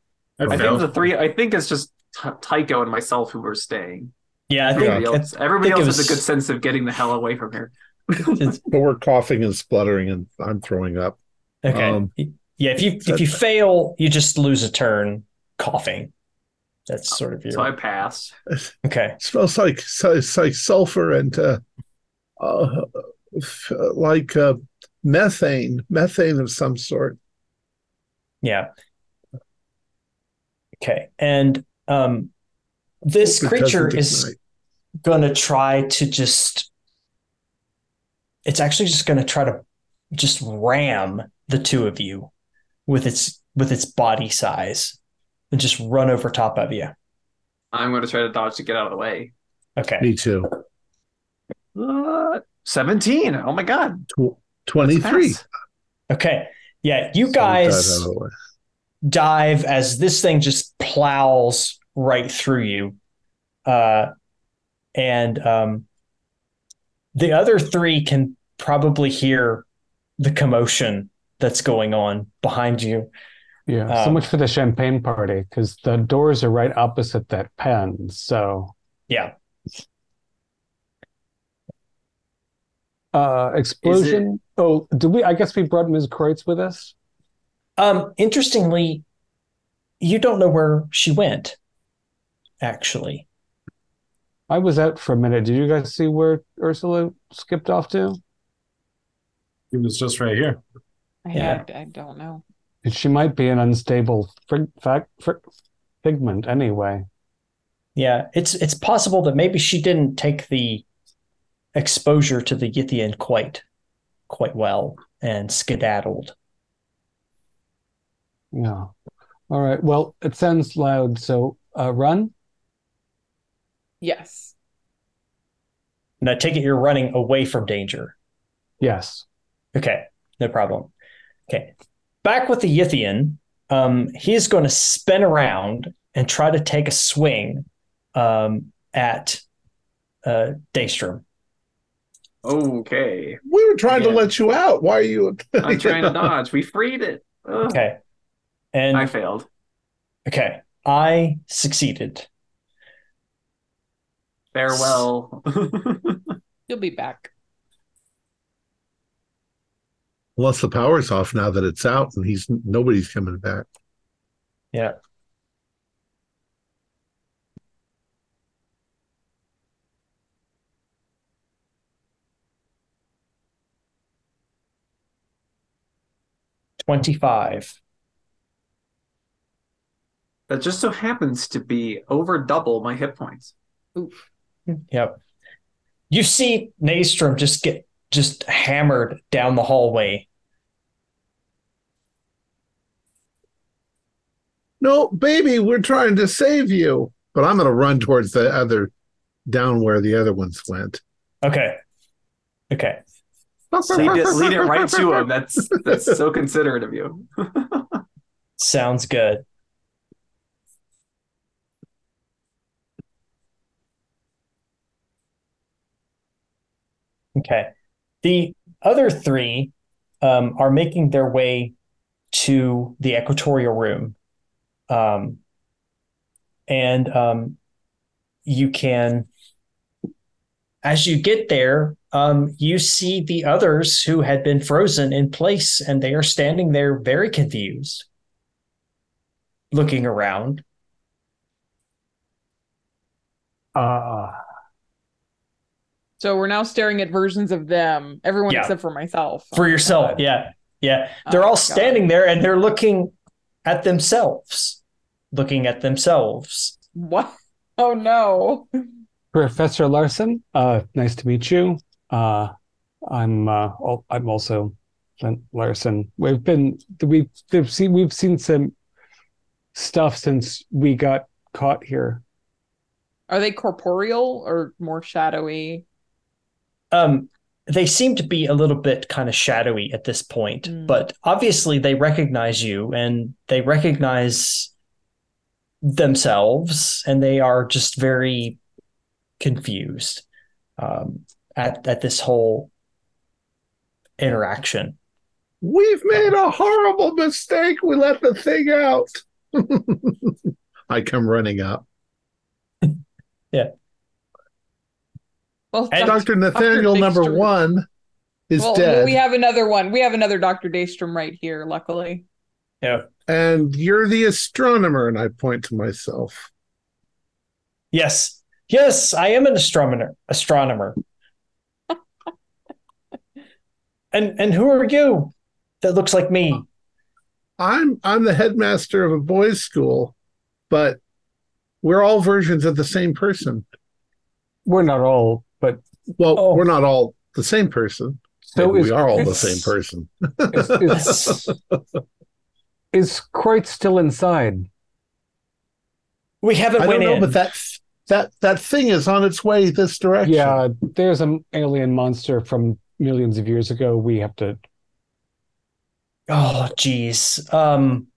I, I think failed. the three. I think it's just T- Tycho and myself who were staying. Yeah, I think Everybody Yeah. else, everybody think it else has a good sense of getting the hell away from here. it's- But we're coughing and spluttering, and I'm throwing up. okay. Um, yeah, if you if you fail, you just lose a turn coughing. That's sort of your So I passed. okay. smells like so- it's like sulfur and uh, uh, like uh, methane, methane of some sort. Yeah. Okay, and um, this Hope creature is ignite. gonna try to just. It's actually just gonna try to just ram the two of you with its with its body size and just run over top of you. I'm going to try to dodge to get out of the way. Okay. Me too. Uh, 17. Oh my god. Tw- Twenty-three. Okay. Yeah, you So guys dive out of the way. dive as this thing just plows right through you. Uh, and um, the other three can probably hear the commotion that's going on behind you. Yeah, so Um, much for the champagne party because the doors are right opposite that pen. So, Yeah. uh, explosion. Oh, do we? I guess we brought Ms. Kreutz with us. Um, interestingly, you don't know where she went, actually. I was out for a minute. Did you guys see where Ursula skipped off to? It was just right here. I, Yeah. I, I don't know. She might be an unstable frig, fact, frig, figment anyway. Yeah, it's it's possible that maybe she didn't take the exposure to the Yithian quite quite well and skedaddled. Yeah. All right. Well, it sounds loud. So, uh, run. Yes. And I take it you're running away from danger. Yes. Okay, no problem. Okay, back with the Yithian. Um, he's going to spin around and try to take a swing um, at uh, Daystrom. Okay. We were trying to let you out. Why are you? I'm trying to dodge. We freed it. Ugh. Okay, and I failed. okay, I succeeded. Farewell. You'll be back. Unless the power's off now that it's out and he's nobody's coming back. Yeah. Twenty-five. That just so happens to be over double my hit points. Oof. Yep. You see Daystrom just get just hammered down the hallway. No, baby, we're trying to save you. But I'm going to run towards the other, down where the other ones went. Okay. Okay. Lead it, lead it right to him. That's that's so considerate of you. Sounds good. Okay. The other three um, are making their way to the equatorial room. Um, and um, you can, as you get there, um, you see the others who had been frozen in place and they are standing there very confused, looking around. Uh, So we're now staring at versions of them, everyone Yeah. except for myself. for yourself. God. Yeah. Yeah. They're Oh, all God. standing there and they're looking at themselves, looking at themselves. What? Oh no. Professor Larson, uh, nice to meet you. Uh, I'm uh, I'm also Flint Larson. We've been we've we've seen we've seen some stuff since we got caught here. Are they corporeal or more shadowy? Um, they seem to be a little bit kind of shadowy at this point, Mm. but obviously they recognize you and they recognize themselves and they are just very confused um, at, at this whole interaction. We've made a horrible mistake. We let the thing out. I come running up. Well, And Dr. Nathaniel number one is well, dead. we have another one. We have another Dr. Daystrom right here, luckily. Yeah. and you're the astronomer. And I point to myself. Yes. Yes, I am an astronomer. Astronomer. and and who are you? That looks like me. I'm I'm the headmaster of a boys' school, but we're all versions of the same person. We're not all, but Well, Oh. we're not all the same person. so is we are all the same person. is, is, is Kreutz still inside? We haven't I went don't know, in. but that that that thing is on its way this direction. Yeah, there's an alien monster from millions of years ago. We have to. Oh, geez. Um.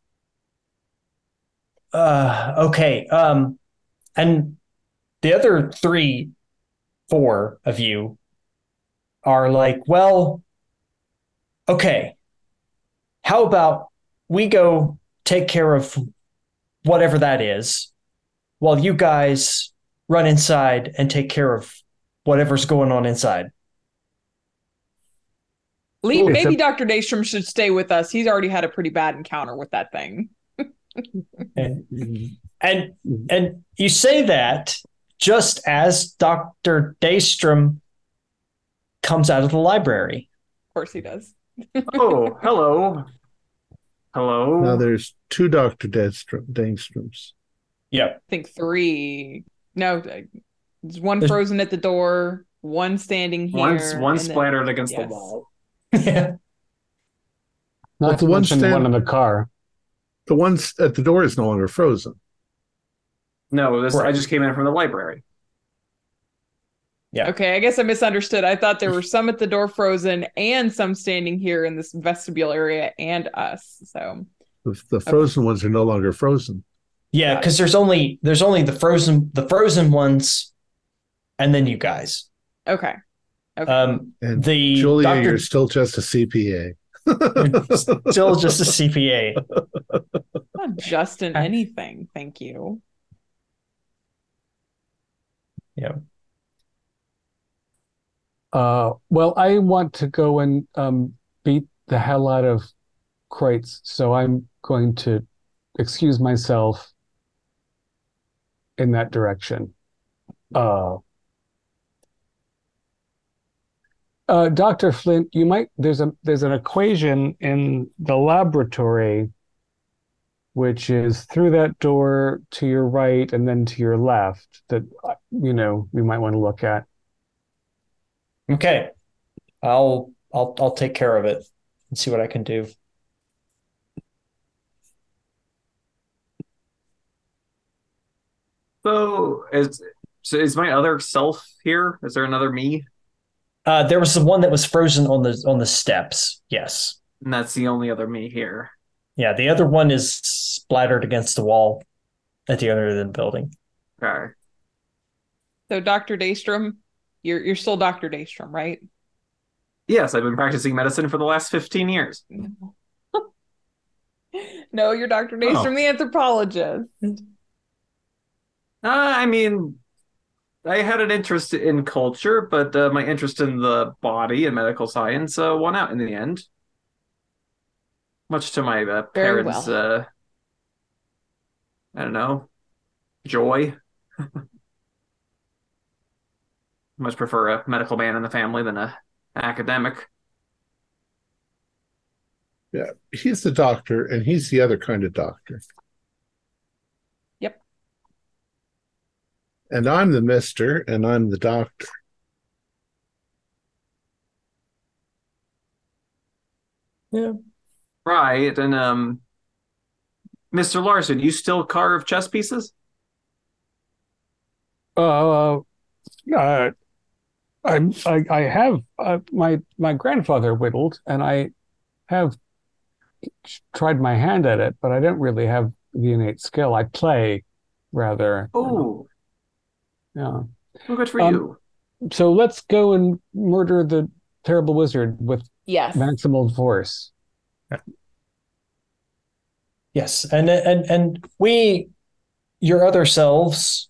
Uh. Okay. Um. And the other three, four of you, are like, well. Okay. How about we go take care of whatever that is, while you guys run inside and take care of whatever's going on inside. Lee, Cool. maybe Except- Dr. Daystrom should stay with us. He's already had a pretty bad encounter with that thing. And and and you say that just as Dr. Daystrom comes out of the library. Of course he does. Oh, hello. Hello. Now there's two Doctor Daystrom, Dangstroms. Yep. I think three. No, there's one There's- frozen at the door, one standing here. One's one and then- splattered against yes. the wall. yeah. Not But the one mention stand- one in the car. The one at the door is no longer frozen. No, this I just came in from the library. Yeah. Okay, I guess I misunderstood. I thought there were some at the door frozen and some standing here in this vestibule area and us. So The, the frozen ones are no longer frozen. Yeah, because there's only there's only the frozen the frozen ones and then you guys. okay. Um And the Julia, Dr. you're still just a CPA. still just a CPA. Not just in anything, thank you. Yeah. Uh, well, I want to go and um, beat the hell out of Kreutz, so I'm going to excuse myself in that direction. Uh, uh, Dr. Flint, you might there's a there's an equation in the laboratory which is through that door to your right and then to your left that uh, you know we might want to look at. Okay. I'll I'll I'll take care of it and see what I can do. So is so is my other self here? Is there another me? Uh, there was the one that was frozen on the on the steps. Yes. And that's the only other me here. Yeah. The other one is splattered against the wall at the other end of the building. Okay. So, Dr. Daystrom, you're you're still Dr. Daystrom, right? Yes, I've been practicing medicine for the last 15 years. no, you're Dr. Daystrom, the anthropologist. Uh, I mean, I had an interest in culture, but uh, my interest in the body and medical science uh, won out in the end. Much to my uh, parents' well. uh, I don't know, joy. Much prefer a medical man in the family than a academic. Yeah, he's the doctor, and he's the other kind of doctor. Yep. And I'm the mister, and I'm the doctor. Right, and um, Mr. Larson, you still carve chess pieces? Uh, uh, I, I, I have uh, my my grandfather whittled, and I have tried my hand at it, but I don't really have the innate skill. I play rather. Oh, Yeah. well, good for Um, you. So let's go and murder the terrible wizard with Yes. maximal force. Yes, and and and we, your other selves,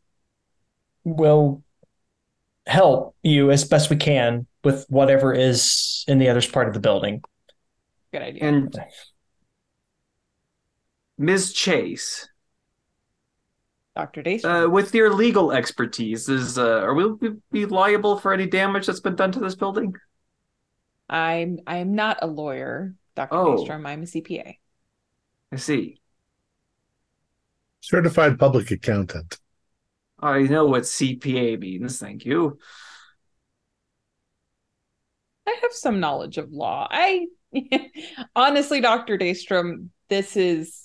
will help you as best we can with whatever is in the other part of the building. Good idea. And Ms. Chase, Dr. Daystrom. uh, with your legal expertise, is uh, are we be liable for any damage that's been done to this building? I'm I am not a lawyer, Dr. Oh. Daystrom. I'm a CPA. I see. Certified public accountant. I know what CPA means. Thank you. I have some knowledge of law. I honestly, Dr. Daystrom, this is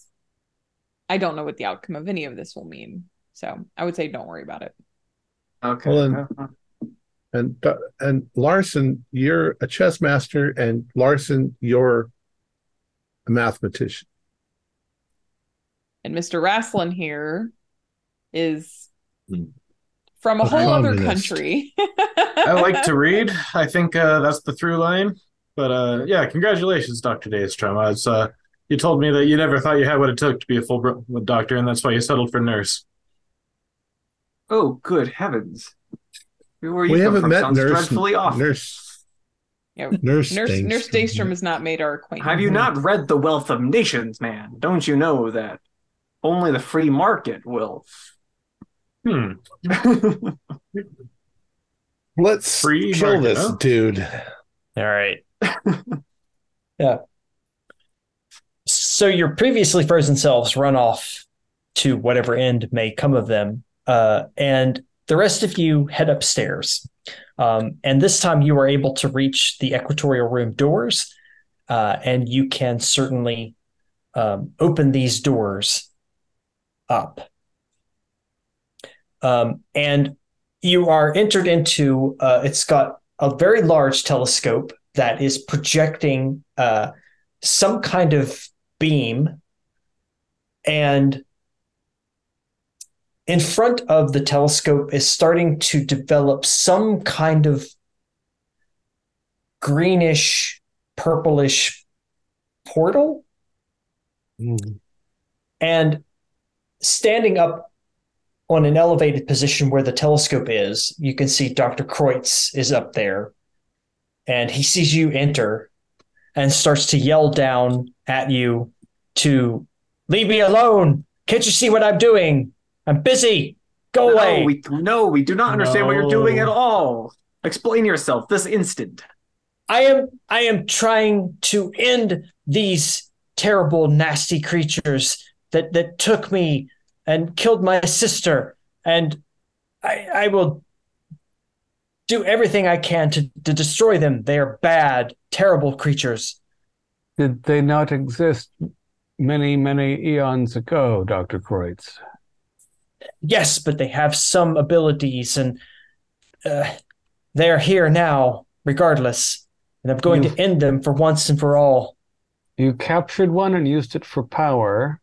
I don't know what the outcome of any of this will mean. So I would say don't worry about it. Okay. Well, then- uh-huh. And uh, and Larson, you're a chess master, and Larson, you're a mathematician. And Mr. Rasslin here is Hmm. from a A whole other country. I like to read. I think uh, that's the through line. But uh, yeah, congratulations, Doctor Daystrom. I was, uh, you told me that you never thought you had what it took to be a full bro- doctor, and that's why you settled for nurse. Oh, good heavens! Where you come haven't from met nurse. dreadfully off. Nurse. Yeah, Nurse. Nurse Daystrom. Nurse Daystrom has not made our acquaintance. Have you not read The Wealth of Nations, man? Don't you know that only the free market will? Hmm. Let's Free kill market, this huh? dude. All right. yeah. So your previously frozen selves run off to whatever end may come of them, uh, and the rest of you head upstairs. Um, and this time you are able to reach the equatorial room doors, uh, and you can certainly um, open these doors up. Um, and you are entered into, uh, it's got a very large telescope that is projecting uh, some kind of beam. And in front of the telescope is starting to develop some kind of greenish, purplish portal. Hmm. And standing up on an elevated position where the telescope is, you can see Dr. Kreutz is up there. And he sees you enter and starts to yell down at you to leave me alone. Can't you see what I'm doing? I'm busy. Go away. No, we no, we do not understand what you're doing at all. Explain yourself this instant. I am I am trying to end these terrible nasty creatures that that took me and killed my sister, and I I will do everything I can to, to destroy them. They are bad, terrible creatures. Did they not exist many, many eons ago, Dr. Kreutz? Yes, but they have some abilities, and uh, they are here now, regardless. And I'm going You've- to end them for once and for all. You captured one and used it for power.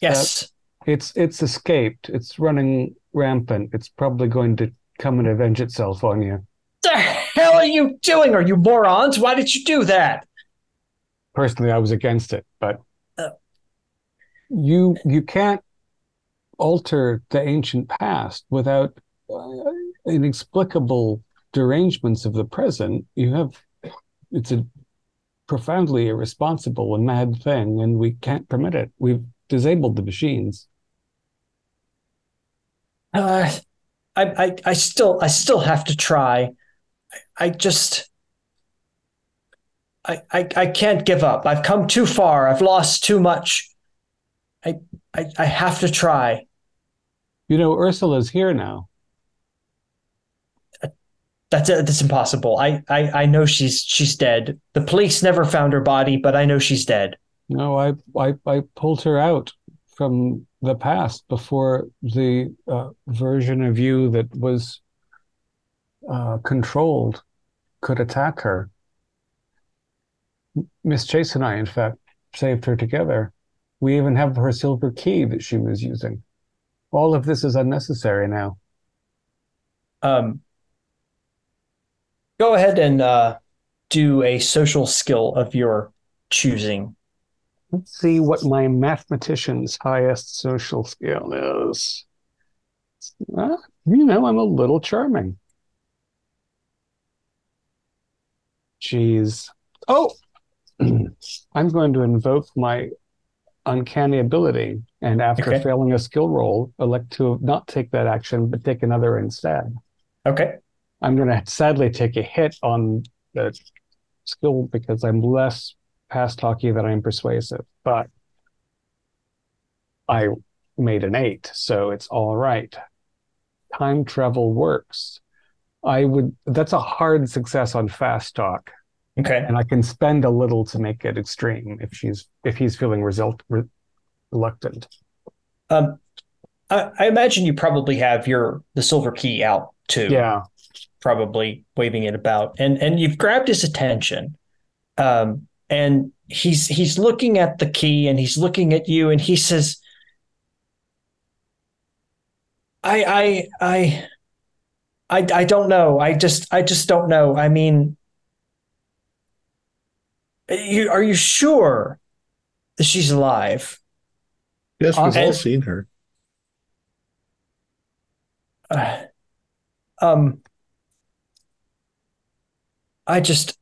Yes. It's it's escaped. It's running rampant. It's probably going to come and avenge itself on you. the hell are you doing? Are you morons? Why did you do that? Personally, I was against it, Uh. You you can't alter the ancient past without uh, inexplicable derangements of the present. You have it's a profoundly irresponsible and mad thing, and we can't permit it. We've disabled the machines. Uh, I, I, I still, I still have to try. I, I just, I, I, I can't give up. I've come too far. I've lost too much. I, I, I have to try. You know, Ursula's here now. That's that's impossible. I, I, I know she's she's dead. The police never found her body, but I know she's dead. No, I, I, I pulled her out from the past before the uh, version of you that was uh, controlled could attack her. Miss Chase and I, in fact, saved her together. We even have her silver key that she was using. All of this is unnecessary now. Um, go ahead and uh, do a social skill of your choosing. Let's see what my mathematician's highest social skill is. Uh, you know, I'm a little charming. Jeez. Oh, I'm going to invoke my uncanny ability, and after Okay. failing a skill roll, elect to not take that action, but take another instead. Okay. I'm going to sadly take a hit on the skill because I'm less past hockey than I'm persuasive, but I made an eight, so it's all right. Time travel works. I would, that's a hard success on fast talk, Okay. and I can spend a little to make it extreme if she's if he's feeling result re, reluctant. Um, I, I imagine you probably have your the silver key out too. Yeah, probably waving it about and and you've grabbed his attention um and he's he's looking at the key and he's looking at you and he says i i i i, I don't know i just i just don't know i mean you are you sure that she's alive Yes, we've all seen her. uh, um i just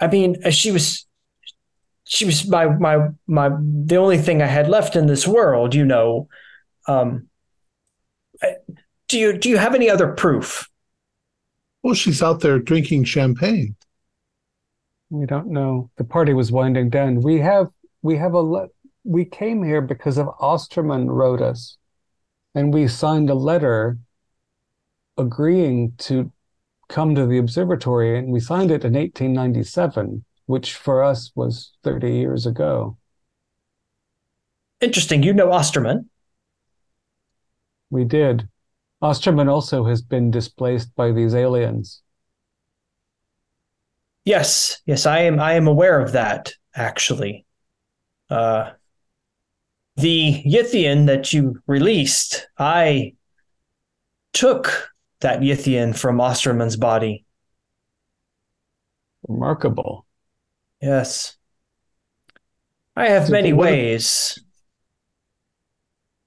i mean uh, she was she was my my my the only thing i had left in this world you know um do you do you have any other proof Well, she's out there drinking champagne. We don't know. The party was winding down. We have we have a le- we came here because of Osterman wrote us, and we signed a letter agreeing to come to the observatory, and we signed it in 1897, which for us was 30 years ago. interesting you know osterman We did. Osterman also has been displaced by these aliens. Yes yes i am i am aware of that actually uh the Yithian that you released i took that Yithian from osterman's body Remarkable. Yes. I have So many what- ways.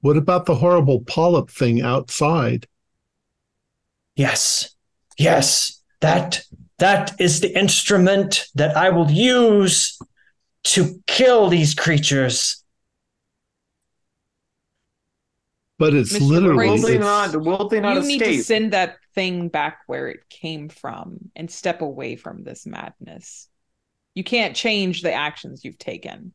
What about the horrible polyp thing outside? Yes. Yes. That that is the instrument that I will use to kill these creatures. But it's Mr. literally Will they it's- not? Will they not you need to send that thing back where it came from and step away from this madness. You can't change the actions you've taken.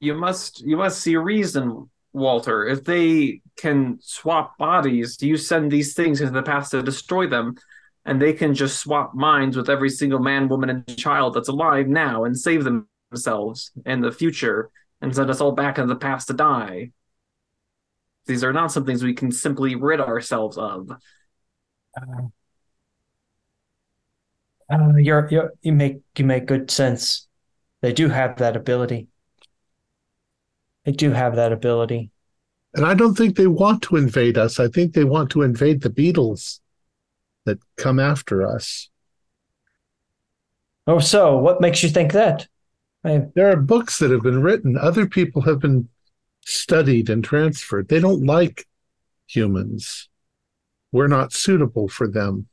You must you must see a reason, Walter. If they can swap bodies, do you send these things into the past to destroy them? And they can just swap minds with every single man, woman, and child that's alive now and save themselves in the future and send us all back into the past to die. These are not some things we can simply rid ourselves of. Uh, you're, you're you make you make good sense. They do have that ability. They do have that ability. And I don't think they want to invade us. I think they want to invade the beetles that come after us. Oh, so what makes you think that? I, There are books that have been written, other people have been studied and transferred. They don't like humans. We're not suitable for them.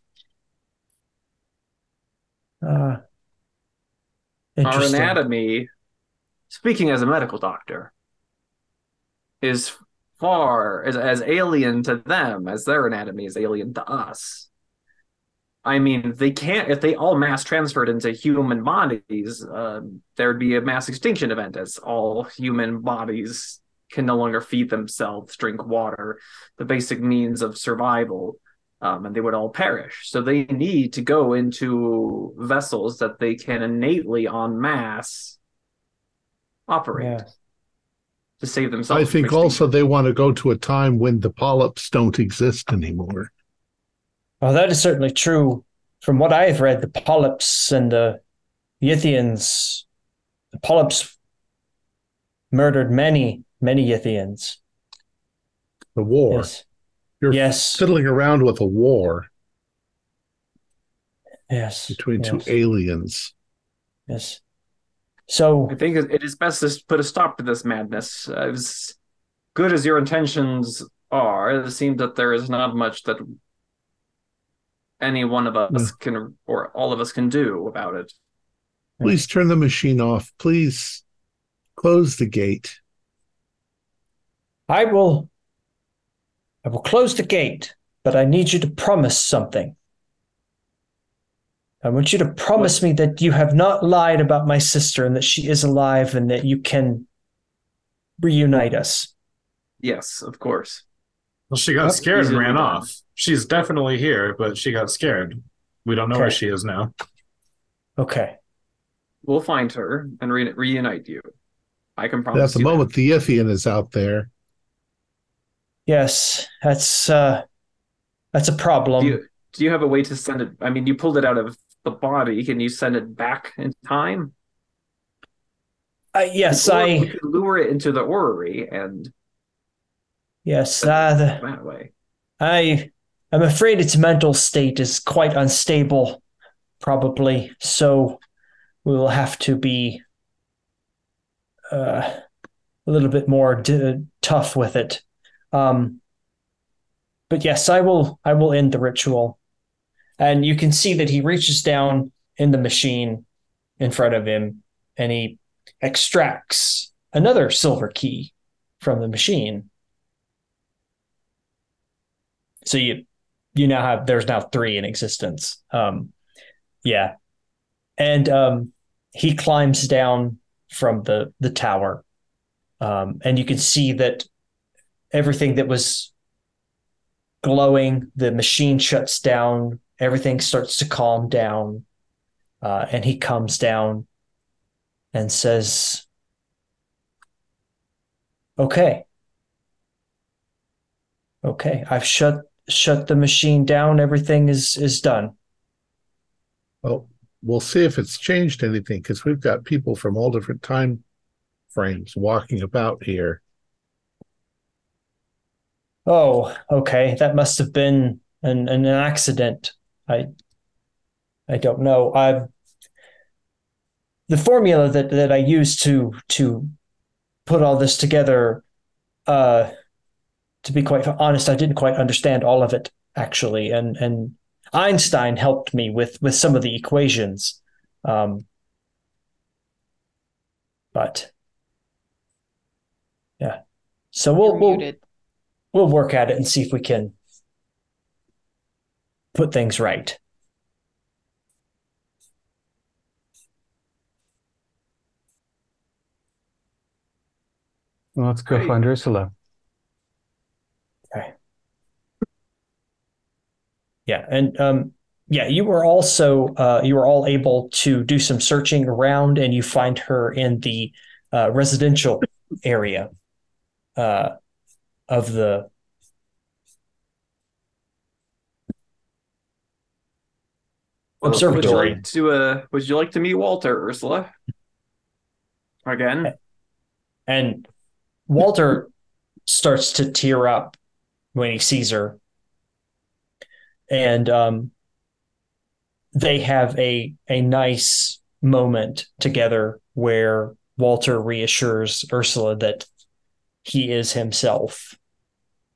uh, Our anatomy, speaking as a medical doctor, is far as, as alien to them as their anatomy is alien to us. I mean, they can't, if they all mass transferred into human bodies, uh, there would be a mass extinction event as all human bodies can no longer feed themselves, drink water, the basic means of survival, um, and they would all perish. So they need to go into vessels that they can innately en masse operate Yeah. to save themselves. I think also they want to go to a time when the polyps don't exist anymore. Oh, that is certainly true. From what I have read, the polyps and the Yithians, the polyps murdered many, many Yithians. The war. Yes. You're Yes. fiddling around with a war Yes. between two aliens. Yes. So, I think it is best to put a stop to this madness. As good as your intentions are, it seems that there is not much that any one of us mm. can, or all of us can do about it. Please turn the machine off. Please close the gate. I will I will close the gate, but I need you to promise something. I want you to promise me that you have not lied about my sister and that she is alive and that you can reunite us. Yes, of course. Well, she got Yep. scared and ran done. off. She's definitely here, but she got scared. We don't know where she is now. Okay. We'll find her and re- reunite you. I can At promise the you that. moment, the Yithian is out there. Yes, that's uh that's a problem. Do you, do you have a way to send it? I mean, you pulled it out of the body. Can you send it back in time? Uh, yes, Or we I could lure it into the orrery and yes, uh, the, that way. I am afraid its mental state is quite unstable, probably. So we will have to be uh, a little bit more d- tough with it. Um, but yes, I will. I will end the ritual, and you can see that he reaches down in the machine in front of him, and he extracts another silver key from the machine. So you you now have there's now three in existence. Um, yeah, and um, he climbs down from the the tower, um, and you can see that everything that was glowing, the machine shuts down. Everything starts to calm down, uh, and he comes down and says, "Okay, okay, I've shut shut the machine down. Everything is is done." Well, we'll see if it's changed anything because we've got people from all different time frames walking about here. Oh, okay. That must have been an, an accident. I I don't know. I've the formula that, that I used to to put all this together, uh to be quite honest, I didn't quite understand all of it actually, and and Einstein helped me with with some of the equations, um, but yeah, so we'll we'll, we'll work at it and see if we can put things right. Well, let's go Great. find Ursula. Yeah, and um, yeah, you were also uh, you were all able to do some searching around, and you find her in the uh, residential area uh, of the. Well, Would you Observatory. like to uh would you like to meet Walter, Ursula? Again? And Walter starts to tear up when he sees her. And um, they have a a nice moment together where Walter reassures Ursula that he is himself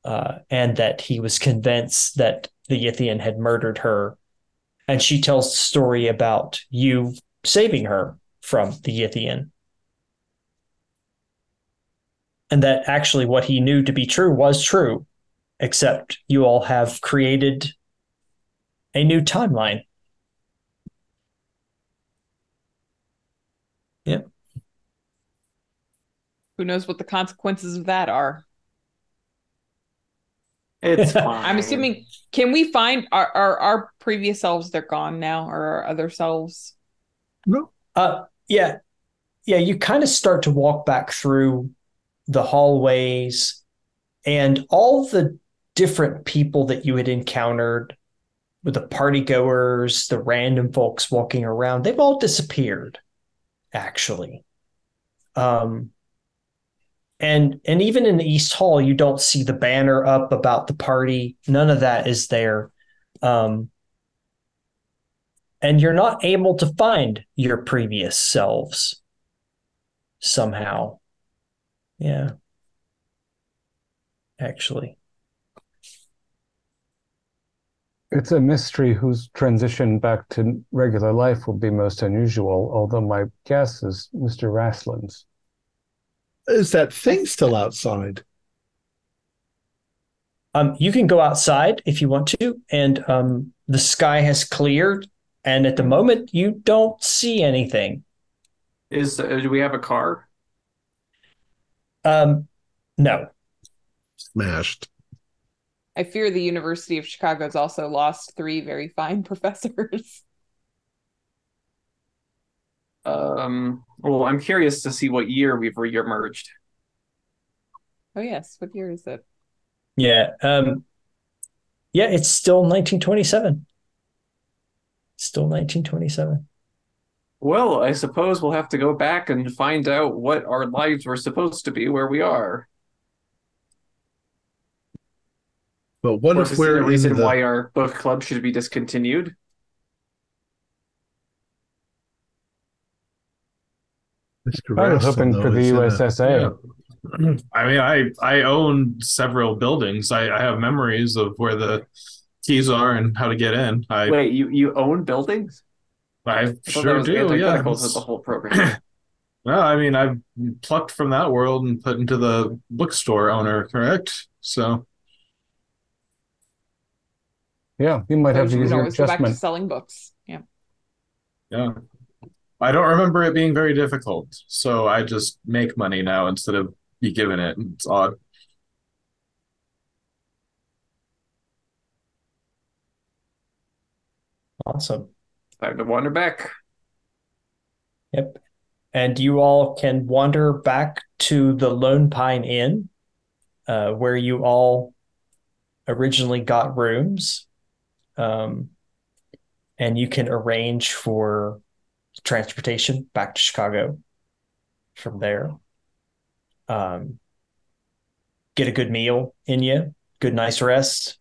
uh, and that he was convinced that the Yithian had murdered her. And she tells the story about you saving her from the Yithian and that actually what he knew to be true was true, except you all have created a new timeline. Yeah. Who knows what the consequences of that are? It's fine. I'm assuming. Can we find our our, our previous selves? They're gone now, or our other selves? No. Uh, yeah, yeah. You kind of start to walk back through the hallways, and all the different people that you had encountered, with the party goers, the random folks walking around, they've all disappeared. Actually, um, and and even in the East Hall, you don't see the banner up about the party. None of that is there. Um, and you're not able to find your previous selves somehow. Yeah. Actually. It's a mystery whose transition back to regular life will be most unusual, although my guess is Mr. Raslin's. Is that thing still outside? Um, you can go outside if you want to, and um, the sky has cleared, and at the moment you don't see anything. Is uh, do we have a car? Um, no. Smashed. I fear the University of Chicago has also lost three very fine professors. Um well I'm curious to see what year we've re-emerged. Oh yes, what year is it? Yeah. Um, yeah, it's still 1927. Still 1927. Well, I suppose we'll have to go back and find out what our lives were supposed to be where we are. But what Or if we're a in reason the why our book club should be discontinued? I was hoping though, for the is in a- USSA. I mean, I I own several buildings. I, I have memories of where the keys are and how to get in. I Wait, you you own buildings? I I sure do. Yeah. antithetical to the whole program. Well, I mean, I've plucked from that world and put into the bookstore owner, correct? So Yeah, you might have to use your always go back to selling books. Yeah. yeah. I don't remember it being very difficult. So I just make money now instead of be given it. It's odd. Awesome. Time to wander back. Yep. And you all can wander back to the Lone Pine Inn, uh, where you all originally got rooms. Um, and you can arrange for transportation back to Chicago from there. Um, get a good meal in you, good nice rest.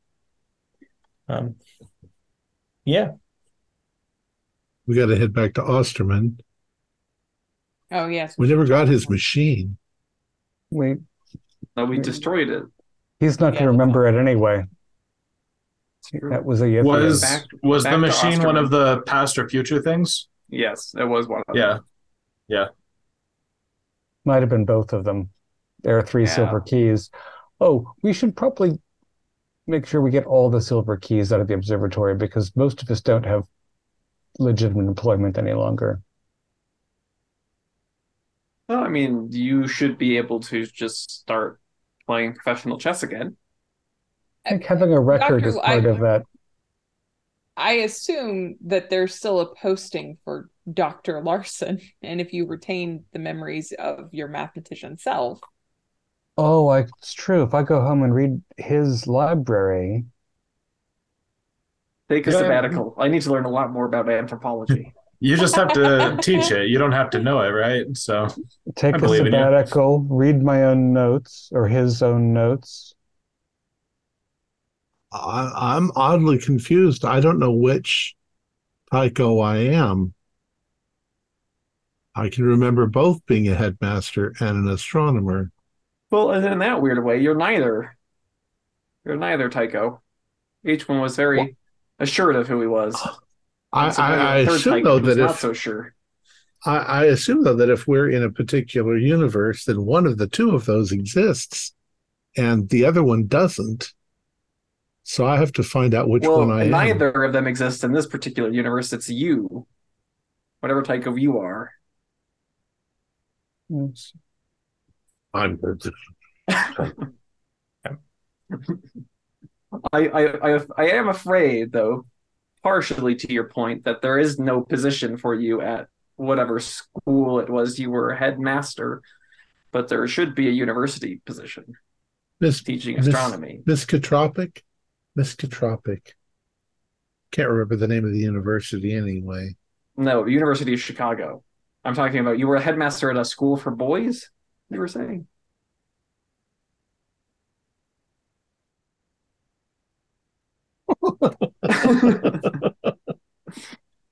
Um, yeah. We got to head back to Osterman. Oh yes. We never got his machine. Wait, No, we destroyed it. he's not Yeah, going to remember it anyway. That was a Yithian. Was Back- was back the machine one of the past or future things? Yes, it was one of them. Yeah. Yeah. Might have been both of them. There are three Yeah. silver keys. Oh, we should probably make sure we get all the silver keys out of the observatory because most of us don't have legitimate employment any longer. Well, I mean, you should be able to just start playing professional chess again. I think having a record Doctor, is part I- of that. I assume that there's still a posting for Dr. Larson, and if you retain the memories of your mathematician self, Oh, I, it's true. If I go home and read his library, Take a Yeah. sabbatical. I need to learn a lot more about anthropology. You just have to teach it. You don't have to know it, right? So take I a believe in you. sabbatical, read my own notes or his own notes. I, I'm oddly confused. I don't know which Tycho I am. I can remember both being a headmaster and an astronomer. Well, and in that weird way, you're neither. You're neither Tycho. Each one was very assured of who he was. I, so I, I assume Tycho though that not if so sure. I, I assume though that if we're in a particular universe, then one of the two of those exists, and the other one doesn't. So I have to find out which well, one I am. neither of them exist in this particular universe. It's you, whatever type of you are. I'm I, I, I, I am afraid, though, partially to your point, that there is no position for you at whatever school it was you were headmaster, but there should be a university position Miss teaching astronomy. Miss- astronomy. Miskatonic? Miskatonic. Can't remember the name of the university anyway. No, the University of Chicago. I'm talking about you were a headmaster at a school for boys. You were saying.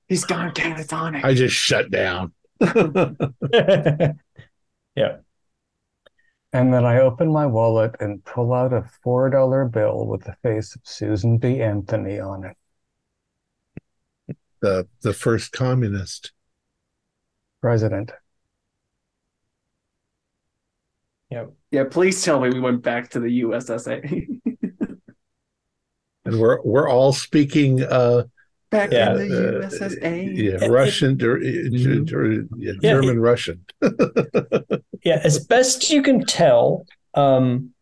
He's gone catatonic. I just shut down. yeah. And then I open my wallet and pull out a $4 bill with the face of Susan B. Anthony on it. The the first communist. President. Yeah. yeah, please tell me we went back to the USSA. And we're we're all speaking uh back Yeah. in the uh, USSA. yeah, It- Russian or, Mhm. yeah, Yeah, German Russian. Yeah, as best you can tell, um,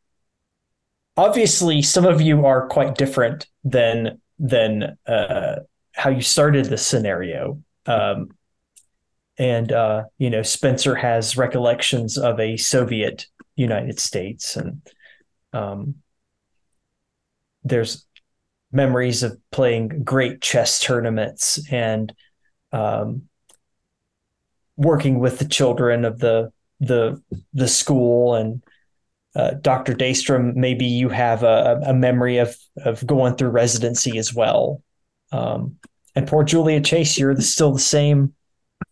obviously some of you are quite different than than uh, how you started the scenario. Um, and uh, you know, Spencer has recollections of a Soviet United States, and um, there's memories of playing great chess tournaments and um, working with the children of the the the school and uh, Dr. Daystrom, maybe you have a, a memory of of going through residency as well. Um, and poor Julia Chase, you're the, still the same.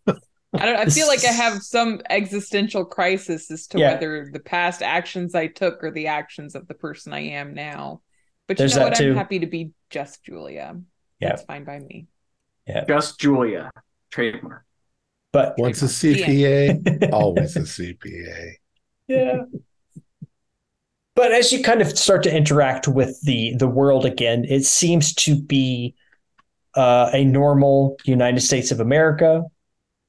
I don't. I feel like I have some existential crisis as to Yeah. whether the past actions I took are the actions of the person I am now. But There's you know that what? too. I'm happy to be just Julia. Yeah. That's fine by me. Yeah. Just Julia. Trademark. But Once a CPA, always a CPA. yeah. But as you kind of start to interact with the the world again, it seems to be uh, a normal United States of America.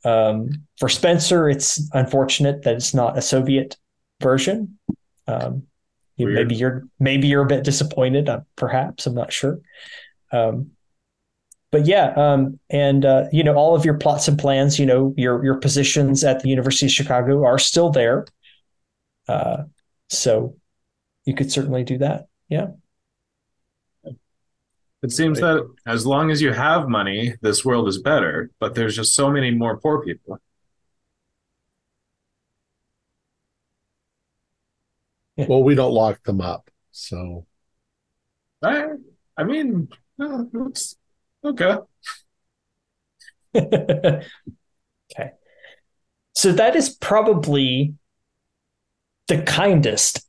Um, for Spencer, it's unfortunate that it's not a Soviet version. Um, you- maybe you're maybe you're a bit disappointed. Uh, perhaps I'm not sure. Um, but yeah, um, and uh, you know all of your plots and plans. You know your your positions at the University of Chicago are still there. Uh, so you could certainly do that. Yeah. it seems that as long as you have money, this world is better. But there's just so many more poor people. Well, we don't lock them up. So I, I mean, uh, it's okay. okay. So that is probably the kindest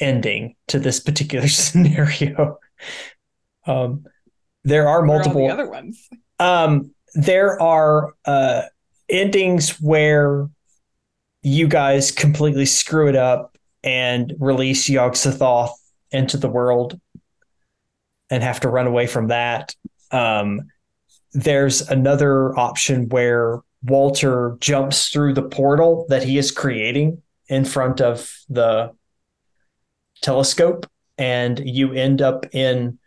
ending to this particular scenario. Um, there are Where are multiple the other ones. um, there are uh, endings where you guys completely screw it up and release Yog Sothoth into the world and have to run away from that. Um, there's another option where Walter jumps through the portal that he is creating in front of the telescope, and you end up in,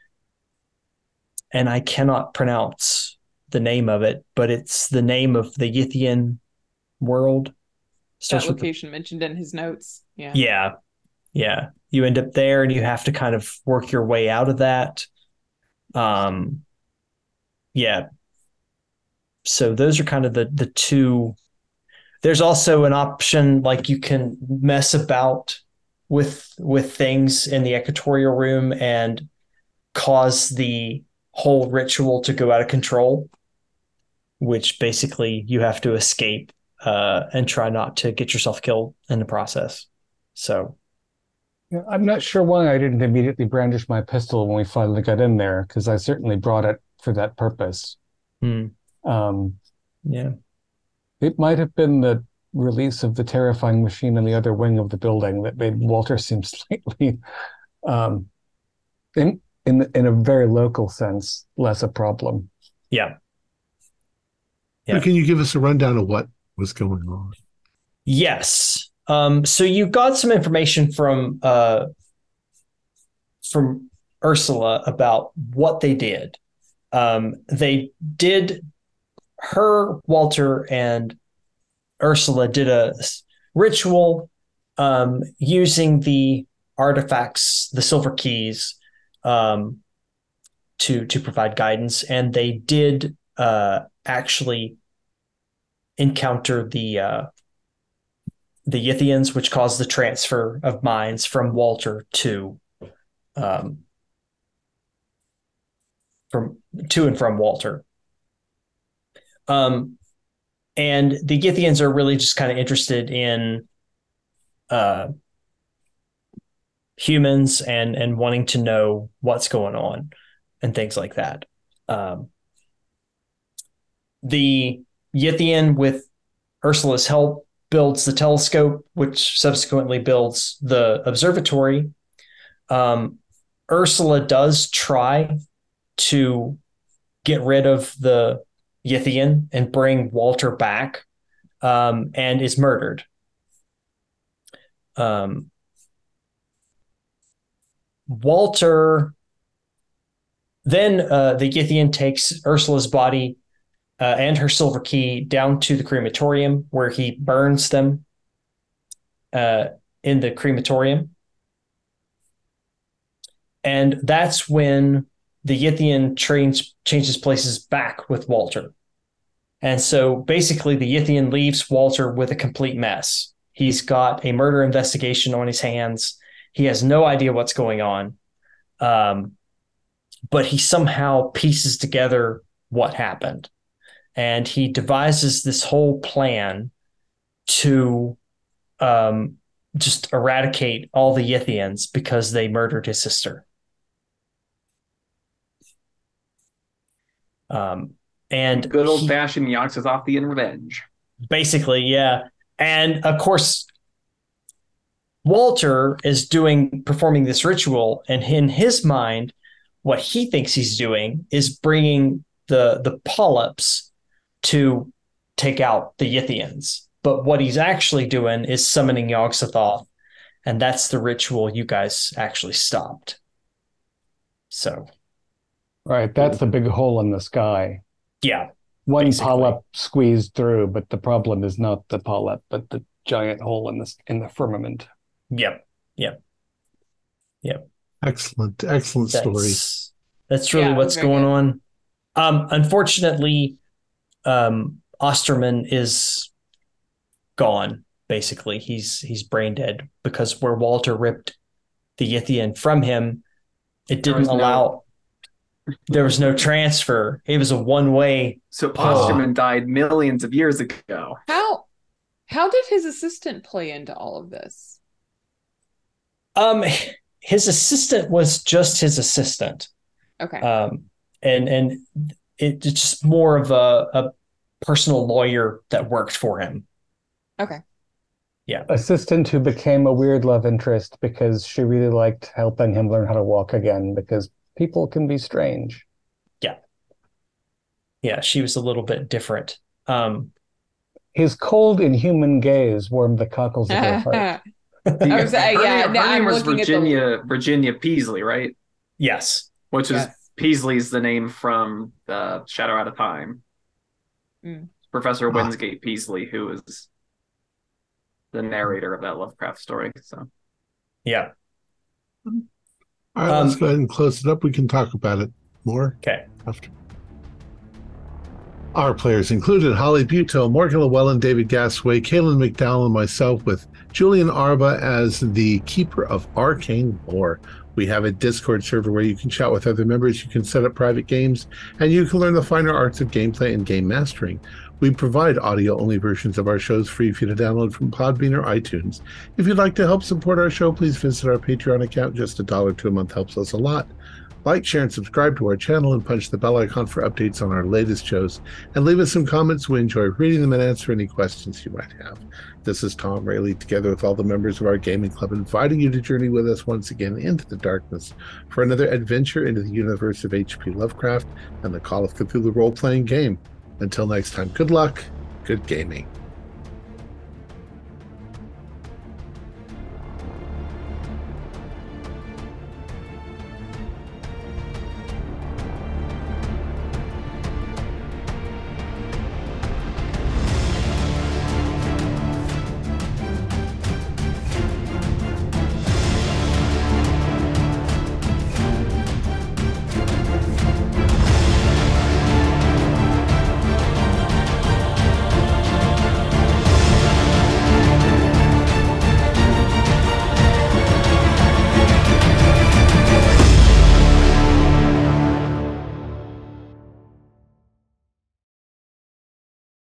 and I cannot pronounce the name of it, but it's the name of the Yithian world. That Starts the- location mentioned in his notes. Yeah. yeah. Yeah. You end up there and you have to kind of work your way out of that. Um yeah. So those are kind of the the two there's also an option like you can mess about with with things in the equatorial room and cause the whole ritual to go out of control which basically you have to escape uh, and try not to get yourself killed in the process so Yeah, I'm not sure why I didn't immediately brandish my pistol when we finally got in there, because I certainly brought it for that purpose. hmm, Um, yeah it might have been the release of the terrifying machine in the other wing of the building that made Walter seem slightly, um, in in in a very local sense, less a problem. yeah So Yeah. can you give us a rundown of what was going on? Yes. Um, so you got some information from uh, from Ursula about what they did. Um, they did her, Walter, and Ursula did a ritual um, using the artifacts, the silver keys, um, to to provide guidance, and they did uh, actually encounter the uh, the Yithians, which caused the transfer of minds from Walter to um, from to and from Walter. Um, and the Yithians are really just kind of interested in uh, humans and and wanting to know what's going on and things like that. Um, the Yithian, with Ursula's help, builds the telescope, which subsequently builds the observatory. Um, Ursula does try to get rid of the Yithian and bring Walter back, um, and is murdered. Um, Walter then uh, the Yithian takes Ursula's body uh, and her silver key down to the crematorium where he burns them uh, in the crematorium. And that's when the Yithian trains, changes places back with Walter. And so basically, the Yithian leaves Walter with a complete mess. He's got a murder investigation on his hands. He has no idea what's going on. Um, but he somehow pieces together what happened and he devises this whole plan to um, just eradicate all the Yithians because they murdered his sister. Um, and Good old fashioned Yaxazothian revenge. basically, yeah. And of course, Walter is doing performing this ritual, and in his mind, what he thinks he's doing is bringing the the polyps to take out the Yithians. But what he's actually doing is summoning Yog-Sothoth, and that's the ritual you guys actually stopped. So, Right, that's the big hole in the sky. yeah, One Basically. polyp squeezed through, but the problem is not the polyp, but the giant hole in the in the firmament. yep, yep, yep. Excellent, excellent story. that's that's really Yeah, what's very going good. on. Um, unfortunately, um, Osterman is gone. Basically, he's he's brain dead because where Walter ripped the Yithian from him, it didn't was no- allow. There was no transfer. It was a one way. So Oh. Osterman died millions of years ago. How how did his assistant play into all of this? Um, his assistant was just his assistant. Okay. um, and and it, it's just more of a, a personal lawyer that worked for him. okay. Yeah. Assistant who became a weird love interest because she really liked helping him learn how to walk again because people can be strange. yeah, Yeah, she was a little bit different. Um, His cold, inhuman gaze warmed the cockles of her heart. I was- uh, her yeah, name, no, her name I'm was looking at the- Virginia Virginia Peaslee, right? yes, Which is Yes. Peaslee's the name from uh, Shadow Out of Time. Mm. Professor. Wingate Peaslee, who is the narrator of that Lovecraft story. So yeah, All right, let's Um, go ahead and close it up. We can talk about it more okay. after. Our players included Holly Buto, Morgan Llewellyn, David Gasway, Kaylin McDowell, and myself, with Julian Arba as the keeper of arcane lore. We have a Discord server where you can chat with other members, you can set up private games, and you can learn the finer arts of gameplay and game mastering. We provide audio only versions of our shows free for you to download from Podbean or iTunes. If you'd like to help support our show, please visit our Patreon account. Just a dollar to a month helps us a lot. Like, share, and subscribe to our channel and punch the bell icon for updates on our latest shows. And leave us some comments. We enjoy reading them and answer any questions you might have. This is Tom Rayleigh, together with all the members of our gaming club, inviting you to journey with us once again into the darkness for another adventure into the universe of H.P. Lovecraft and the Call of Cthulhu role playing game. Until next time, good luck, good gaming.